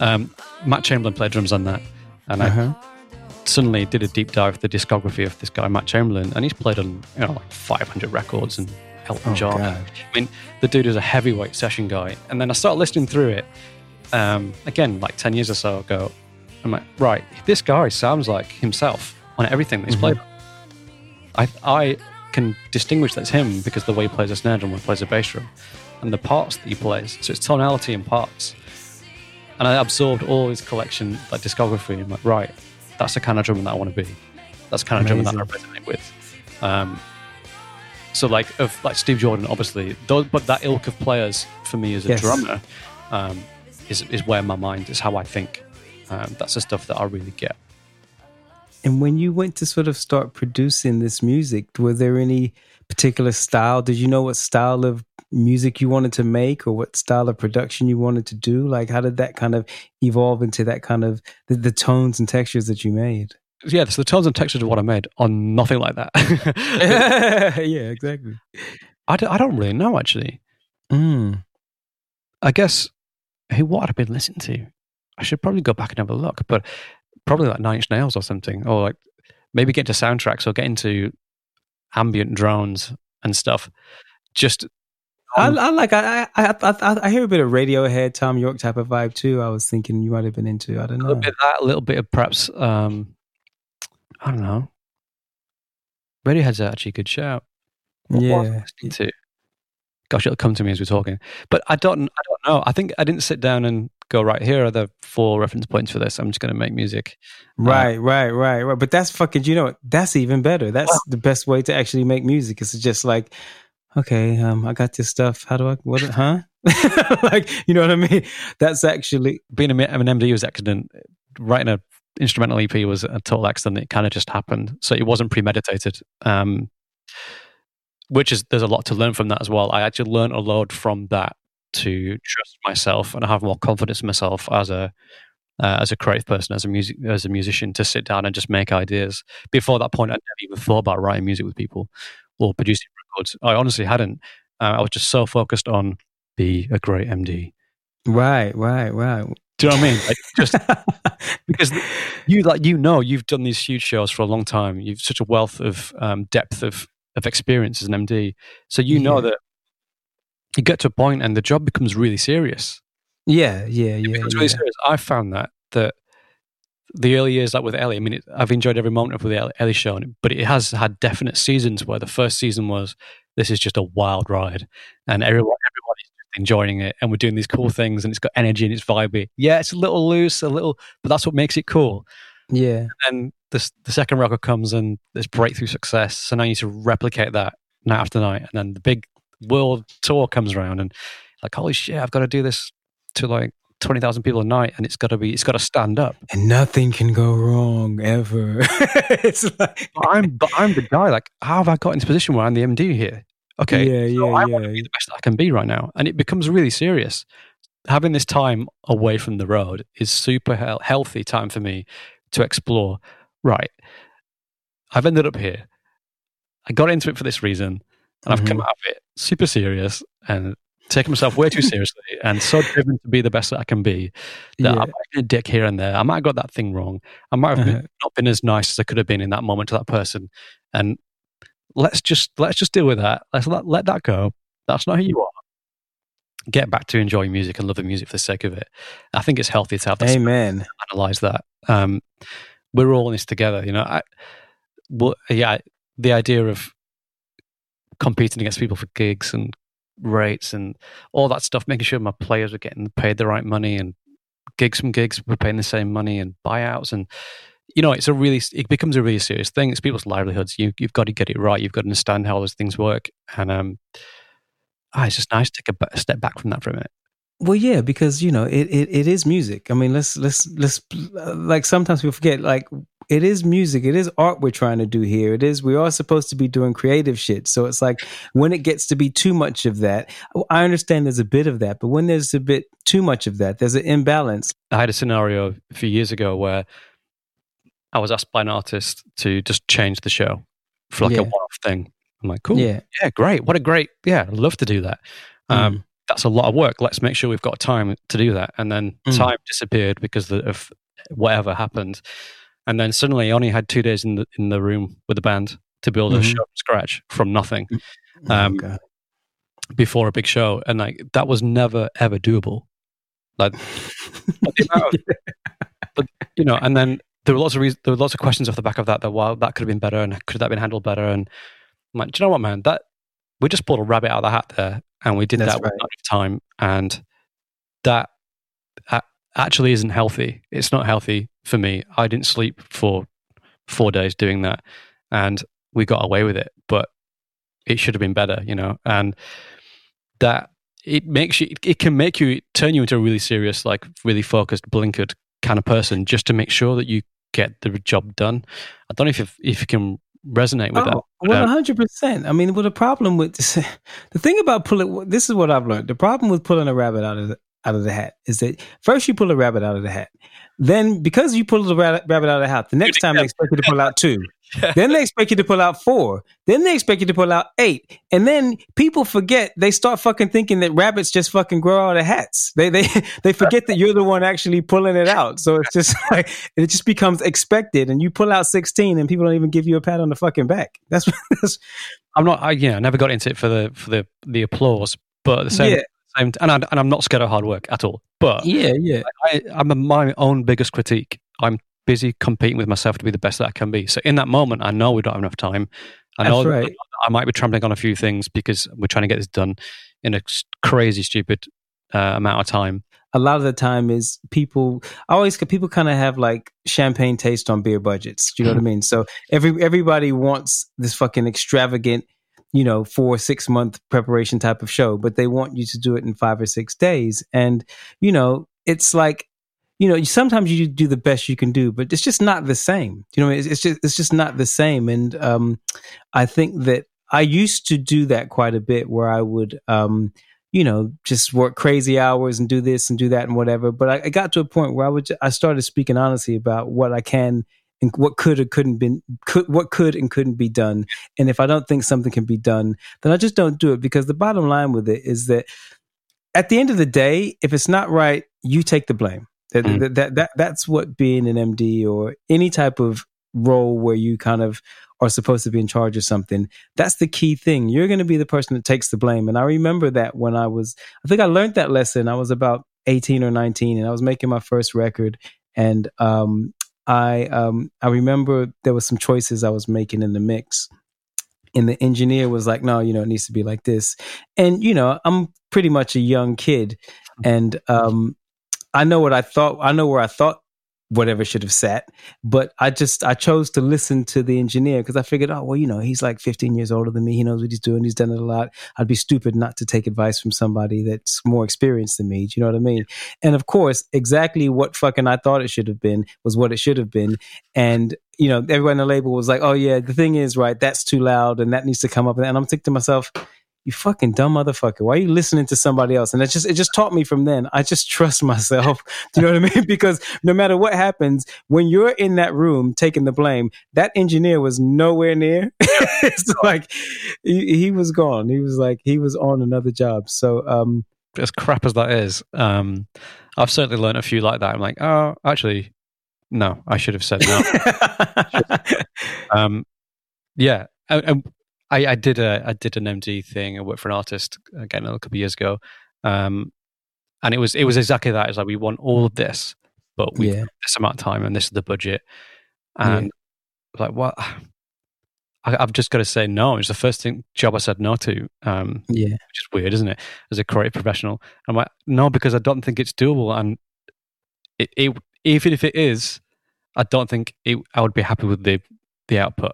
Um, Matt Chamberlain played drums on that and uh-huh. I suddenly did a deep dive of the discography of this guy Matt Chamberlain, and he's played on you know like 500 records and Elton oh, John. God. I mean, the dude is a heavyweight session guy, and then I started listening through it. Um, again, like 10 years or so ago, I'm like, right, this guy sounds like himself on everything that he's mm-hmm. played. I I can distinguish that's him because the way he plays a snare drum he plays a bass drum, and the parts that he plays. So it's tonality and parts and I absorbed all his collection, like discography. I'm like, right, that's the kind of drummer that I want to be. That's the kind of Amazing. drummer that I resonate with. Um, so like of like Steve Jordan, obviously, those, but that ilk of players for me as a yes. drummer um, is is where my mind is how I think. Um, that's the stuff that I really get. And when you went to sort of start producing this music, were there any particular style? Did you know what style of music you wanted to make or what style of production you wanted to do? Like, how did that kind of evolve into that kind of the, the tones and textures that you made? Yeah, so the tones and textures of what I made are nothing like that. yeah, exactly. I don't, I don't really know actually. Mm. I guess hey, what I've been listening to. I should probably go back and have a look, but probably like Nine Inch Nails or something, or like maybe get into soundtracks or get into ambient drones and stuff. Just um, I, I, like I, I I I hear a bit of Radiohead, Thom Yorke type of vibe too. I was thinking you might have been into. I don't know. A little bit of that, a little bit of perhaps. Um, I don't know. Radiohead's actually a good shout. What yeah. To? Gosh, it'll come to me as we're talking. But I don't. I don't know. I think I didn't sit down and go right. Here are the four reference points for this. I'm just going to make music. Right, uh, right, right, right. But that's fucking. You know, that's even better. That's well, the best way to actually make music. It's just like okay, um, I got this stuff. How do I, what, huh? like, you know what I mean? That's actually. Being a an MD was accident. Writing an instrumental EP was a total accident. It kind of just happened. So it wasn't premeditated. Um, which is, there's a lot to learn from that as well. I actually learned a lot from that to trust myself and have more confidence in myself as a, uh, as a creative person, as a music, as a musician, to sit down and just make ideas. Before that point, I never even thought about writing music with people or producing records. I honestly hadn't. Uh, I was just so focused on be a great MD. Right, right, right. Do you know what I mean? Like just because you like you know you've done these huge shows for a long time. You've such a wealth of um, depth of of experience as an MD, so you know yeah. that you get to a point and the job becomes really serious. Yeah, yeah, yeah. It really serious. I found that that the early years, like with Ellie, I mean, it, I've enjoyed every moment of the Ellie show, but it has had definite seasons where the first season was this is just a wild ride, and everyone everybody's just enjoying it, and we're doing these cool things, and it's got energy and it's vibey. Yeah, it's a little loose, a little, but that's what makes it cool. Yeah. And the the second record comes and there's breakthrough success, so now you need to replicate that night after night, and then the big world tour comes around, and like holy shit, I've got to do this to like twenty thousand people a night, and it's got to be it's got to stand up. And nothing can go wrong ever. it's like But I'm but I'm the guy. Like, how have I got into a position where I'm the MD here? Okay, Yeah, so yeah, I want to yeah. be the best I can be right now, and it becomes really serious. Having this time away from the road is super hel- healthy time for me to explore. Right, I've ended up here. I got into it for this reason, and I've come Mhm. out of it super serious and taken myself way too seriously, and so driven to be the best that I can be that Yeah. I'm a dick here and there. I might have got that thing wrong. I might have Uh-huh. not been as nice as I could have been in that moment to that person, and let's just let's just deal with that. Let's let, let that go. That's not who you are. Get back to enjoying music and loving music for the sake of it. I think it's healthy to have that Amen. analyze that. Um, we're all in this together, you know. I, well, yeah, the idea of competing against people for gigs and rates and all that stuff, making sure my players are getting paid the right money and gigs from gigs we're paying the same money and buyouts and you know it's a really it becomes a really serious thing it's people's livelihoods you, you've got to get it right you've got to understand how those things work and um ah, it's just nice to take a, step back from that for a minute Well, yeah, because you know it, it, it is music. I mean, let's let's let's like sometimes people forget like it is music. It is art we're trying to do here. It is we are supposed to be doing creative shit. So it's like when it gets to be too much of that, I understand there's a bit of that, but when there's a bit too much of that, there's an imbalance. I had a scenario a few years ago where I was asked by an artist to just change the show for like Yeah. a one-off thing. I'm like, cool, yeah, Yeah, great, what a great, yeah, I'd love to do that. Um, Mm. That's a lot of work. Let's make sure we've got time to do that. And then Mm. time disappeared because of whatever happened. And then suddenly, I only had two days in the in the room with the band to build a Mhm. show from scratch from nothing Oh, Um, God. before a big show, and like that was never ever doable. Like but of, but you know, and then there were lots of reasons, there were lots of questions off the back of that. That wow, that could have been better, and could that have been handled better? And I'm like, do you know what, man? That we just pulled a rabbit out of the hat there, and we did That's that with right. time, and that actually isn't healthy. It's not healthy for me. I didn't sleep for four days doing that, and we got away with it, but it should have been better, you know, and that it makes you it can make you turn you into a really serious like really focused blinkered kind of person just to make sure that you get the job done i don't know if if you can resonate with that Oh, well, Um, hundred percent. I mean, well, the problem with the thing about pulling this is what I've learned. The problem with pulling a rabbit out of out of the hat is that first you pull a rabbit out of the hat, then because you pull the rabbit, out of the hat, the next time they expect you to pull out two, then they expect you to pull out four, then they expect you to pull out eight, and then people forget. They start fucking thinking that rabbits just fucking grow out of hats. They they they forget that you're the one actually pulling it out. So it's just like it just becomes expected, and you pull out sixteen, and people don't even give you a pat on the fucking back. That's, that's i'm not i yeah i never got into it for the for the the applause but at the same, Yeah. Same and, I, and i'm not scared of hard work at all but yeah, yeah. I, i'm a, my own biggest critique i'm busy competing with myself to be the best that i can be so in that moment i know we don't have enough time i know That's right. i might be trampling on a few things because we're trying to get this done in a crazy stupid uh, amount of time a lot of the time is people I always people kind of have like champagne taste on beer budgets. Do you know what I mean? So every everybody wants this fucking extravagant, you know, four six month preparation type of show, but they want you to do it in five or six days. And you know, it's like you know, sometimes you do the best you can do, but it's just not the same. You know, it's, it's just it's just not the same. And um, I think that I used to do that quite a bit, where I would. Um, you know, just work crazy hours and do this and do that and whatever. But I, I got to a point where I would, I started speaking honestly about what I can and what could or couldn't been, could, what could and couldn't be done. And if I don't think something can be done, then I just don't do it because the bottom line with it is that at the end of the day, if it's not right, you take the blame. That, Mm. that, that, that, that's what being an MD or any type of role where you kind of are supposed to be in charge of something. That's the key thing. You're going to be the person that takes the blame. And I remember that when I was, I think I learned that lesson. I was about 18 or 19 and I was making my first record. And um, I, um, I remember there was some choices I was making in the mix. And the engineer was like, no, you know, it needs to be like this. And, you know, I'm pretty much a young kid. And um, I know what I thought, I know where I thought whatever should have sat. But I just I chose to listen to the engineer because I figured, oh well, you know, he's like 15 years older than me. He knows what he's doing. He's done it a lot. I'd be stupid not to take advice from somebody that's more experienced than me. Do you know what I mean? And of course, exactly what fucking I thought it should have been was what it should have been. And you know, everyone in the label was like, "Oh yeah, the thing is, right? That's too loud, and that needs to come up." And I'm thinking to myself, you fucking dumb motherfucker. Why are you listening to somebody else? And it just it just taught me from then. I just trust myself. Do you know what I mean? Because no matter what happens, when you're in that room taking the blame, that engineer was nowhere near. it's like he, he, was gone. He was like he was on another job. So um as crap as that is, um I've certainly learned a few like that. I'm like, oh, actually, no, I should have said no. um, yeah, and, and I, I, did a I did an MD thing. I worked for an artist again a couple of years ago, um, and it was it was exactly that. It's like we want all of this, but we yeah. this amount of time, and this is the budget. And yeah. like, what? I, have just got to say no. It's the first thing job I said no to. Um, yeah, which is weird, isn't it? As a creative professional, I'm like, no, because I don't think it's doable, and it, it even if it is, I don't think it, I would be happy with the the output.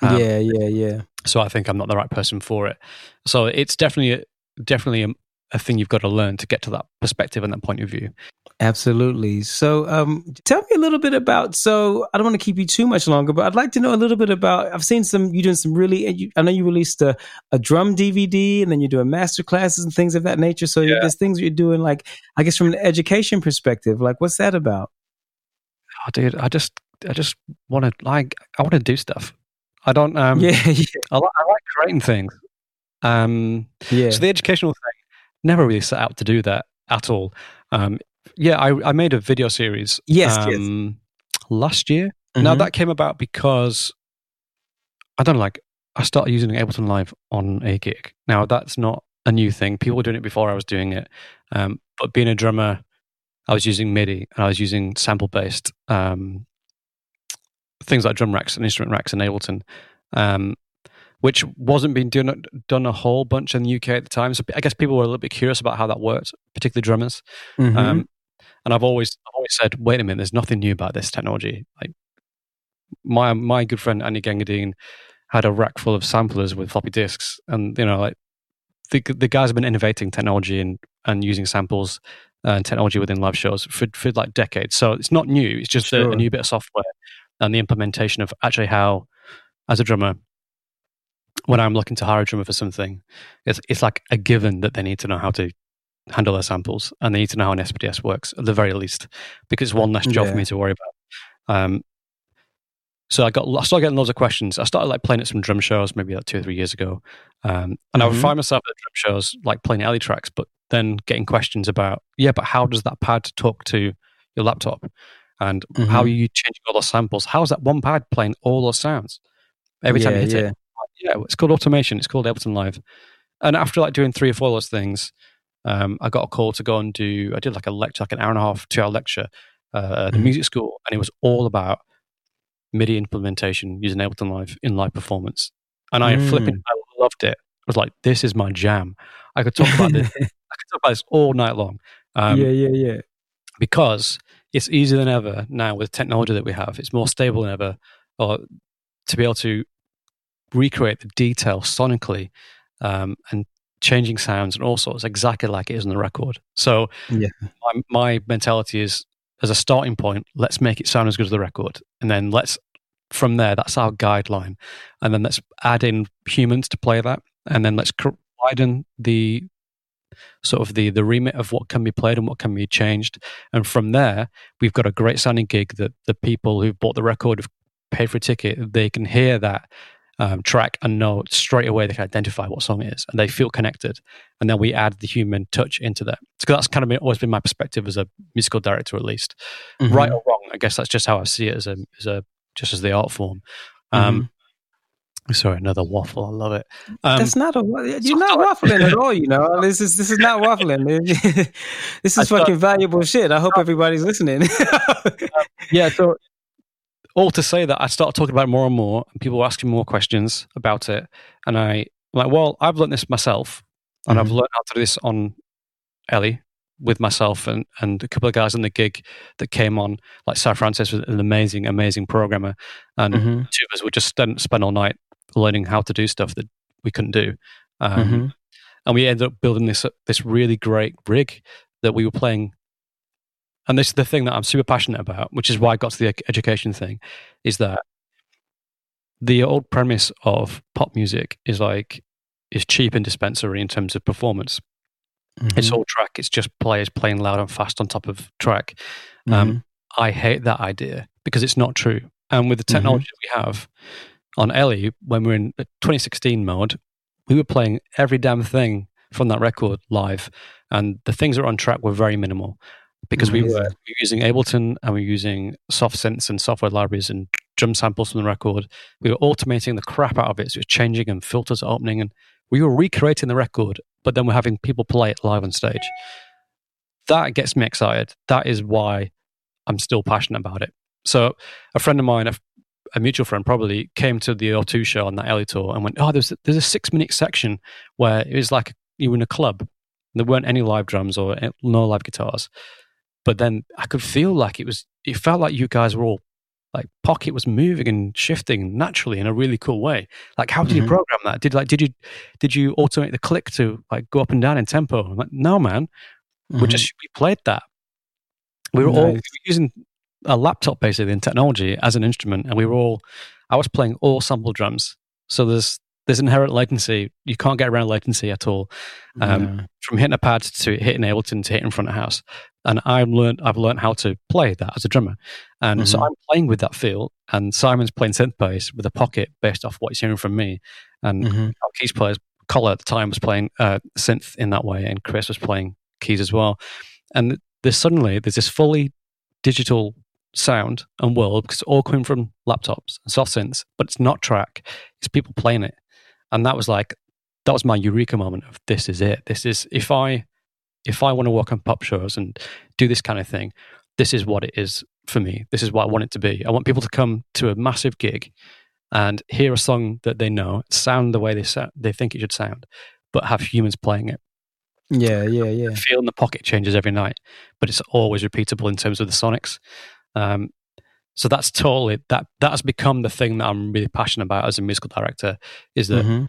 Um, yeah, yeah, yeah. So I think I'm not the right person for it. So it's definitely a, definitely a, a thing you've got to learn to get to that perspective and that point of view. Absolutely. So, um, tell me a little bit about. So, I don't want to keep you too much longer, but I'd like to know a little bit about. I've seen some. You doing some really. You, I know you released a, a drum DVD, and then you're doing master classes and things of that nature. So, yeah. there's things you're doing, like I guess from an education perspective. Like, what's that about? Oh, dude, I just, I just want to like, I want to do stuff. I don't. Um, yeah, yeah. I, like, I like creating things. Um, yeah. So the educational thing never really set out to do that at all. Um, yeah, I, I made a video series. Yes, um, yes. Last year. Mm-hmm. Now that came about because I don't know, like I started using Ableton Live on a gig. Now that's not a new thing. People were doing it before I was doing it. Um, but being a drummer, I was using MIDI and I was using sample based um, things like drum racks and instrument racks in Ableton, um, which wasn't being done done a whole bunch in the UK at the time. So I guess people were a little bit curious about how that worked, particularly drummers. Mm-hmm. Um, and I've always I've always said, wait a minute, there's nothing new about this technology. Like my my good friend Andy Gangadeen had a rack full of samplers with floppy disks, and you know, like the the guys have been innovating technology and and using samples and technology within live shows for for like decades. So it's not new. It's just sure. a, a new bit of software and the implementation of actually how, as a drummer, when I'm looking to hire a drummer for something, it's it's like a given that they need to know how to handle their samples and they need to know how an SPDS works at the very least, because it's one less job yeah. for me to worry about. Um, so I got I started getting loads of questions. I started like playing at some drum shows maybe like two or three years ago, um, and mm-hmm. I would mm-hmm. find myself at drum shows like playing Ellie tracks, but then getting questions about yeah, but how does that pad talk to your laptop? And mm-hmm. how are you changing all those samples? How is that one pad playing all those sounds every time you hit yeah. it? Yeah, it's called automation. It's called Ableton Live. And after like doing three or four of those things, um, I got a call to go and do. I did like a lecture, like an hour and a half, two hour lecture uh, at a mm-hmm. music school, and it was all about MIDI implementation using Ableton Live in live performance. And I mm. flipping, I loved it. I was like, this is my jam. I could talk about this. I could talk about this all night long. Um, yeah, yeah, yeah. Because it's easier than ever now with technology that we have. It's more stable than ever, or to be able to recreate the detail sonically um, and changing sounds and all sorts exactly like it is on the record. So yeah. my, my mentality is as a starting point, let's make it sound as good as the record, and then let's from there that's our guideline, and then let's add in humans to play that, and then let's widen the sort of the the remit of what can be played and what can be changed. And from there, we've got a great sounding gig that the people who've bought the record have paid for a ticket. They can hear that um, track and know straight away they can identify what song it is and they feel connected. And then we add the human touch into that. So that's kind of been, always been my perspective as a musical director, at least. Mm-hmm. Right or wrong, I guess that's just how I see it as a as a just as the art form. Um, mm-hmm. Sorry, another waffle. I love it. Um, That's not a. You're not waffling at all. You know, this is this is not waffling. this is fucking valuable shit. I hope everybody's listening. yeah. So, all to say that I started talking about it more and more, and people were asking more questions about it, and I like, well, I've learned this myself, and mm-hmm. I've learned how to do this on Ellie, with myself and, and a couple of guys in the gig that came on. Like Sir Francis was an amazing, amazing programmer, and mm-hmm. two of us would just spend, spend all night learning how to do stuff that we couldn't do. Um, mm-hmm. And we ended up building this this really great rig that we were playing. And this is the thing that I'm super passionate about, which is why I got to the education thing, is that the old premise of pop music is like is cheap and dispensary in terms of performance. Mm-hmm. It's all track. It's just players playing loud and fast on top of track. Um, mm-hmm. I hate that idea because it's not true. And with the mm-hmm. technology we have on Ellie, when we're in 2016 mode, we were playing every damn thing from that record live, and the things that were on track were very minimal because we were, using Ableton and we were using soft synths and software libraries and drum samples from the record. We were automating the crap out of it, so it was changing and filters opening, and we were recreating the record but then we're having people play it live on stage. That gets me excited. That is why I'm still passionate about it. So a friend of mine, a, a mutual friend probably, came to the O2 show on that Ellie tour and went, "Oh, there's there's a six minute section where it was like you were in a club. There weren't any live drums or no live guitars, but then I could feel like it was. It felt like you guys were all like pocket was moving and shifting naturally in a really cool way like how did mm-hmm. you program that did like did you did you automate the click to like go up and down in tempo I'm like no man mm-hmm. we just we played that we were nice. all we were using a laptop basically in technology as an instrument and we were all i was playing all sample drums so there's there's inherent latency. You can't get around latency at all. Um. From hitting a pad to hitting Ableton to hitting front of house, and I've learned I've learned how to play that as a drummer, and mm-hmm. so I'm playing with that feel. And Simon's playing synth bass with a pocket based off what he's hearing from me, and mm-hmm. our keys players Collar at the time was playing uh, synth in that way, and Chris was playing keys as well. And there's suddenly there's this fully digital sound and world because it's all coming from laptops and soft synths, but it's not track. It's people playing it. And that was like that was my eureka moment of this is it. This is if i if i want to work on pop shows and do this kind of thing this is what it is for me. This is what i want it to be. I want people to come to a massive gig and hear a song that they know sound the way they sound, they think it should sound but have humans playing it. Yeah yeah yeah. Feel in the pocket changes every night but it's always repeatable in terms of the sonics um, so that's totally that that has become the thing that I'm really passionate about as a musical director is that mm-hmm.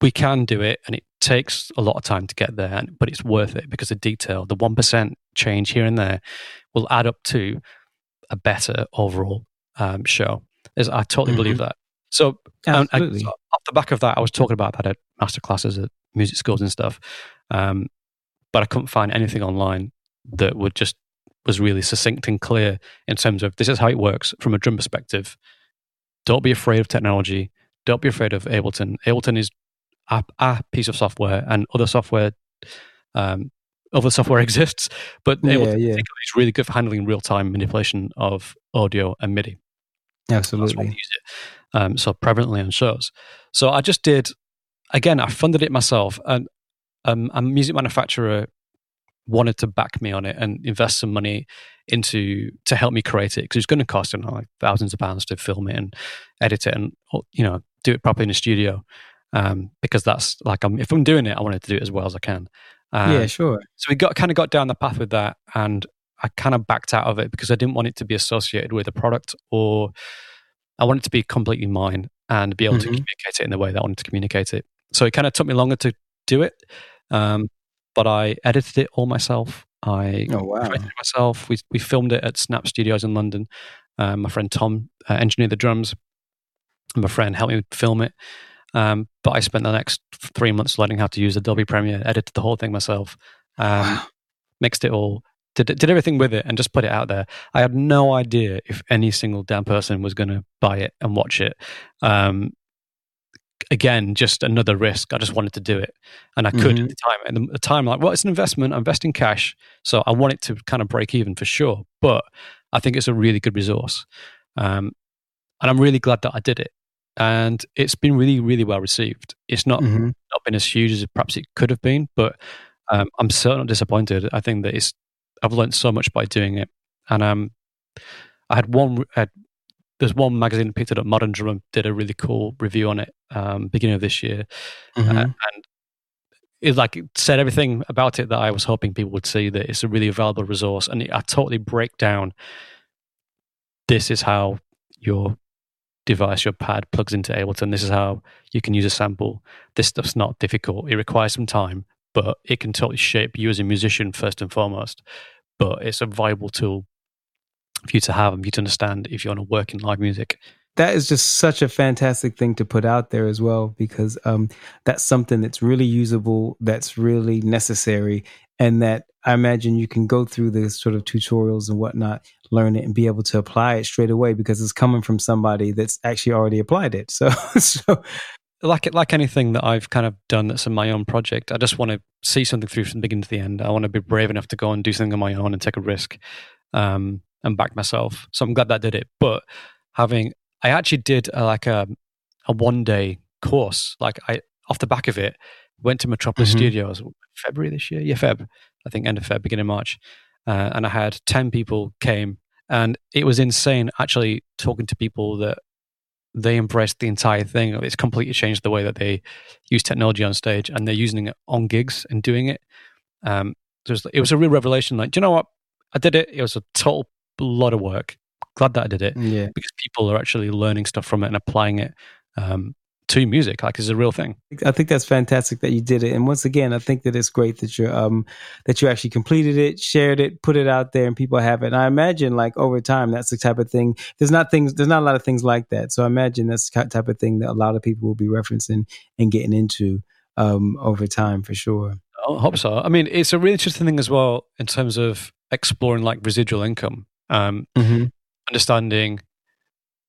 we can do it and it takes a lot of time to get there, but it's worth it because the detail, the one percent change here and there, will add up to a better overall um, show. Is I totally mm-hmm. believe that. So, I, so, off the back of that, I was talking about that at master classes at music schools and stuff, um, but I couldn't find anything online that would just was really succinct and clear in terms of this is how it works from a drum perspective. Don't be afraid of technology. Don't be afraid of Ableton. Ableton is a, a piece of software, and other software, um, other software exists, but yeah, Ableton yeah. is really good for handling real time manipulation of audio and MIDI. Absolutely. use it. Um, so prevalently on shows. So I just did. Again, I funded it myself, and um, a music manufacturer wanted to back me on it and invest some money into to help me create it because it's going to cost you know, like thousands of pounds to film it and edit it and you know do it properly in the studio um, because that's like I'm, if I'm doing it I wanted to do it as well as I can. Um, yeah sure. so we got kind of got down the path with that and I kind of backed out of it because I didn't want it to be associated with a product or I wanted to be completely mine and be able mm-hmm. to communicate it in the way that I wanted to communicate it. So it kind of took me longer to do it um, but I edited it all myself. I oh, wow. myself. We we filmed it at Snap Studios in London. Um, my friend Tom uh, engineered the drums. And my friend helped me film it. Um, but I spent the next three months learning how to use Adobe Premiere, edited the whole thing myself, um, wow. mixed it all, did did everything with it, and just put it out there. I had no idea if any single damn person was going to buy it and watch it. Um, again, just another risk. I just wanted to do it, and I could mm-hmm. at the time. And the time, like, well, it's an investment. I'm investing cash, so I want it to kind of break even for sure. But I think it's a really good resource, um, and I'm really glad that I did it. And it's been really, really well received. It's not mm-hmm. not been as huge as perhaps it could have been, but um, I'm certainly not disappointed. I think that it's I've learned so much by doing it, and um, I had one I had there's one magazine that picked it up, Modern Drummer, did a really cool review on it um, beginning of this year, uh, mm-hmm. uh, and it like it said everything about it that I was hoping people would see. That it's a really valuable resource, and it, I totally break down. This is how your device, your pad, plugs into Ableton. This is how you can use a sample. This stuff's not difficult. It requires some time, but it can totally shape you as a musician first and foremost. But it's a viable tool for you to have and for you to understand if you want to work in live music. That is just such a fantastic thing to put out there as well because um, that's something that's really usable that's really necessary and that i imagine you can go through the sort of tutorials and whatnot learn it and be able to apply it straight away because it's coming from somebody that's actually already applied it. So so like like anything that I've kind of done that's in my own project, I just want to see something through from the beginning to the end. I want to be brave enough to go and do something on my own and take a risk. Um, and back myself. So I'm glad that I did it. But having I actually did a, like a a one day course. Like I off the back of it went to Metropolis mm-hmm. Studios February this year. Yeah, Feb. I think end of Feb, beginning of March. Uh, and I had ten people came, and it was insane. Actually, talking to people that they embraced the entire thing. It's completely changed the way that they use technology on stage, and they're using it on gigs and doing it. Um, it was a real revelation. Like, do you know what? I did it. It was a total lot of work, glad that I did it. Yeah. Because people are actually learning stuff from it and applying it um, to music. Like it's a real thing. I think that's fantastic that you did it. And once again, I think that it's great that you um that you actually completed it, shared it, put it out there, and people have it. And I imagine like over time, that's the type of thing. There's not things. There's not a lot of things like that. So I imagine that's the type of thing that a lot of people will be referencing and getting into um over time for sure. I hope so. I mean, it's a really interesting thing as well in terms of exploring like residual income. Um, mm-hmm understanding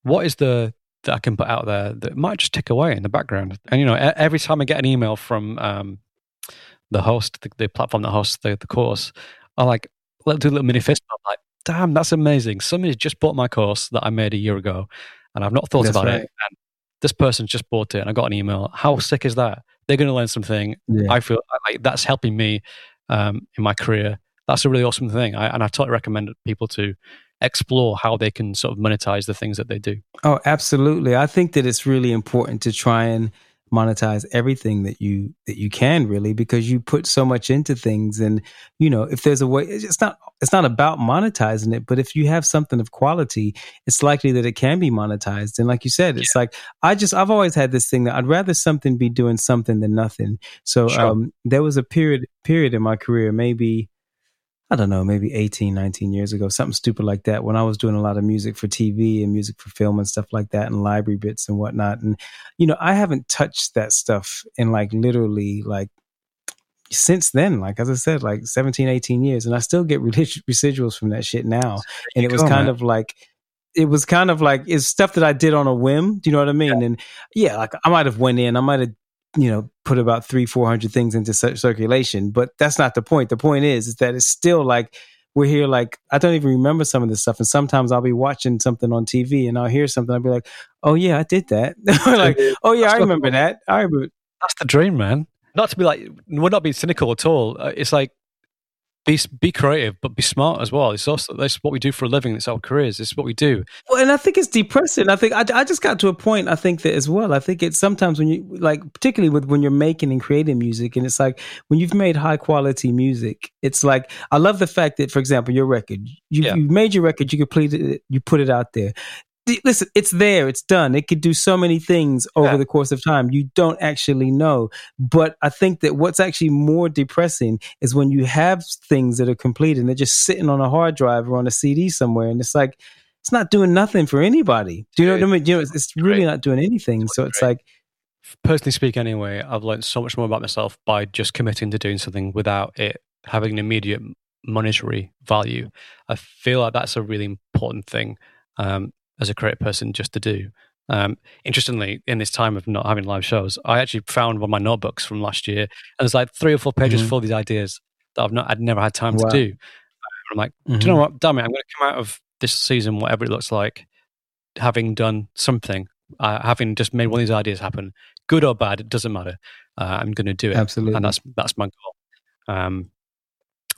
what is the that I can put out there that might just tick away in the background. And you know, every time I get an email from um, the host, the, the, platform that hosts the, the course, I like let do a little manifesto. I'm like, damn, that's amazing. Somebody just bought my course that I made a year ago, and I've not thought that's about right. it. And this person just bought it, and I got an email. How sick is that? They're going to learn something. Yeah. I feel like that's helping me um, in my career. That's a really awesome thing, I, and I totally recommend people to explore how they can sort of monetize the things that they do. Oh, absolutely. I think that it's really important to try and monetize everything that you that you can really because you put so much into things and you know if there's a way it's not it's not about monetizing it but if you have something of quality it's likely that it can be monetized and like you said it's yeah. like i just i've always had this thing that i'd rather something be doing something than nothing so sure. um there was a period period in my career maybe I don't know, maybe 18, 19 years ago, something stupid like that, when I was doing a lot of music for TV and music for film and stuff like that, and library bits and whatnot. And, you know, I haven't touched that stuff in like literally like since then, like as I said, like 17, 18 years. And I still get residuals from that shit now. And it was kind of like, it was kind of like it's stuff that I did on a whim. Do you know what I mean? Yeah. And yeah, like I might have went in, I might have you know put about three four hundred things into circulation but that's not the point. The point is is that it's still like we're here like i don't even remember some of this stuff and sometimes i'll be watching something on tv and i'll hear something i'll be like oh yeah i did that. Like oh yeah i remember that. I remember that's the dream man. Not to be like we're not being cynical at all. Uh, it's like be be creative, but be smart as well. It's also that's what we do for a living. It's our careers. It's what we do. Well, and I think it's depressing. I think I, I just got to a point. I think that as well. I think it's sometimes when you like, particularly with when you're making and creating music, and it's like when you've made high quality music. It's like I love the fact that, for example, your record, you, yeah. you made your record, you completed it, you put it out there listen, it's there, it's done. It could do so many things over yeah. the course of time. You don't actually know. But I think that what's actually more depressing is when you have things that are complete and they're just sitting on a hard drive or on a CD somewhere, and it's like it's not doing nothing for anybody. Do you know what I mean? You know, it's, it's really not doing anything. So it's like personally speak anyway, I've learned so much more about myself by just committing to doing something without it having an immediate monetary value. I feel like that's a really important thing. Um, as a creative person just to do. Um, interestingly, in this time of not having live shows, I actually found one of my notebooks from last year, and there's like three or four pages mm-hmm. full of these ideas that I've not, I'd never had time wow. to do. I'm like, mm-hmm. do you know mm-hmm. what? Damn it, I'm going to come out of this season, whatever it looks like, having done something, uh, having just made one of these ideas happen, good or bad, it doesn't matter. Uh, I'm going to do it, absolutely, and that's that's my goal. Um,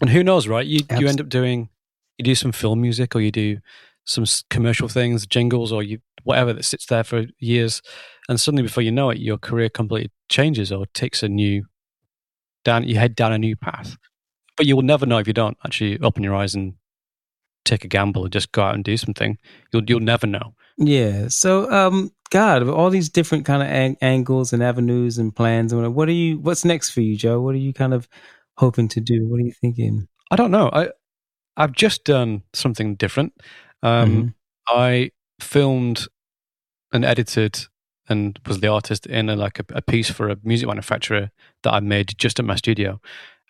and who knows, right? You you end up doing you do some film music, or you do some commercial things, jingles, or you whatever that sits there for years, and suddenly before you know it, your career completely changes or takes a new down you head down a new path. But you will never know if you don't actually open your eyes and take a gamble and just go out and do something. You'll you'll never know. Yeah. So, um, God, all these different kind of ang- angles and avenues and plans and. What are you? What's next for you, Joe? What are you kind of hoping to do? What are you thinking? I don't know. I I've just done something different. Um, mm-hmm. I filmed and edited and was the artist in a, like a, a, piece for a music manufacturer that I made just at my studio.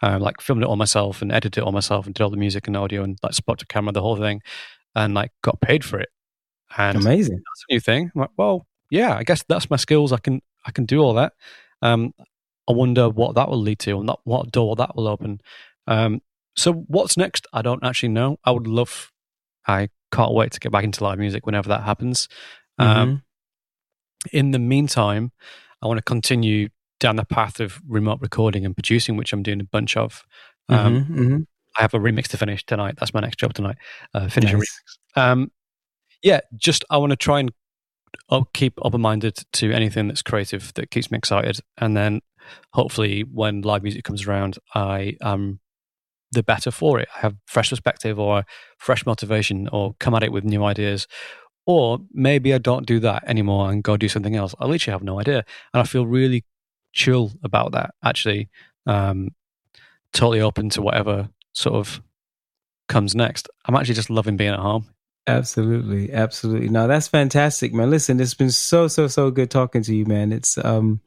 Uh, like filmed it all myself and edited it all myself and did all the music and audio and like spot to camera the whole thing, and like got paid for it. And amazing, that's a new thing. I'm like, well, yeah, I guess that's my skills. I can I can do all that. Um, I wonder what that will lead to and not what door that will open. Um, so what's next? I don't actually know. I would love. I can't wait to get back into live music whenever that happens. Um, mm-hmm. Um, in the meantime, I want to continue down the path of remote recording and producing, which I'm doing a bunch of. Um, mm-hmm, mm-hmm. I have a remix to finish tonight. That's my next job tonight. Uh, finish nice. a remix. Um, yeah, just I want to try and I'll keep open minded to anything that's creative that keeps me excited, and then hopefully when live music comes around, I am the better for it. I have fresh perspective or fresh motivation, or come at it with new ideas. Or maybe I don't do that anymore and go do something else. I literally have no idea, and I feel really chill about that. Actually, um, totally open to whatever sort of comes next. I'm actually just loving being at home. Absolutely, absolutely. No, that's fantastic, man. Listen, it's been so so so good talking to you, man. It's um,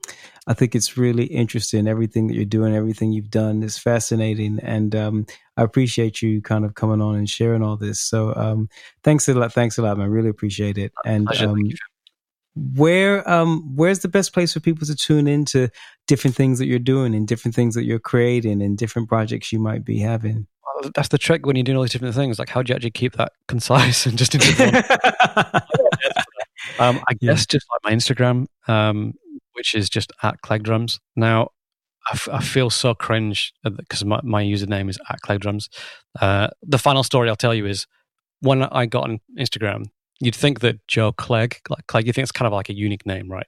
I think it's really interesting. Everything that you're doing, everything you've done is fascinating, and um, I appreciate you kind of coming on and sharing all this. So um, thanks a lot, thanks a lot, man. Really appreciate it. And um, where um where's the best place for people to tune into different things that you're doing and different things that you're creating and different projects you might be having? That's the trick when you're doing all these different things. Like how do you actually keep that concise and just into one? Um, i guess yeah. just like my instagram um, which is just at clegg drums now I, f- I feel so cringe because my, my username is at clegg drums uh, the final story i'll tell you is when i got on instagram you'd think that Joe Clegg, like Clegg, you think it's kind of like a unique name, right?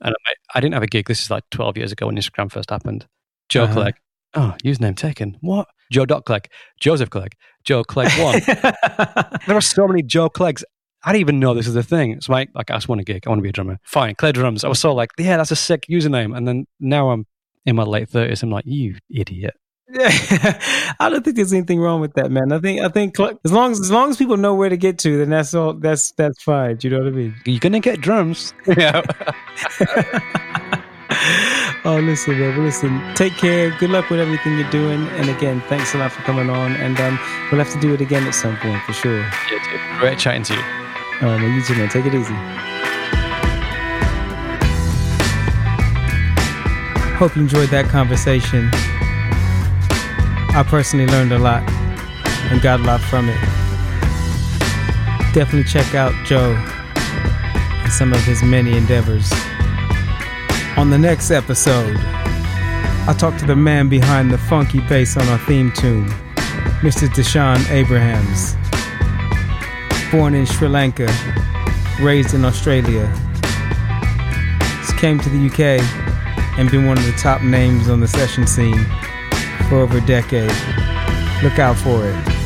And I, I didn't have a gig. This is like 12 years ago when Instagram first happened. Joe uh-huh. Clegg. Oh, username taken. What? Joe Dot Clegg. Joseph Clegg. Joe Clegg one. there are so many Joe Cleggs. I didn't even know this is a thing. So my, like, I just want a gig. I want to be a drummer. Fine, Clegg drums. I was so like, yeah, that's a sick username. And then now I'm in my late 30s. I'm like, you idiot. I don't think there's anything wrong with that, man. I think I think as long as as long as people know where to get to, then that's all. That's that's fine. You know what I mean? You're gonna get drums. Yeah. oh, listen, man. Listen. Take care. Good luck with everything you're doing. And again, thanks a lot for coming on. And um, we'll have to do it again at some point for sure. Yeah, dude. Great chatting to you. All right, man. You too, man. Take it easy. Hope you enjoyed that conversation. I personally learned a lot and got a lot from it. Definitely check out Joe and some of his many endeavors. On the next episode, I talk to the man behind the funky bass on our theme tune, Mr. Dishan Abrahams. Born in Sri Lanka, raised in Australia, came to the UK and been one of the top names on the session scene for over a decade. Look out for it.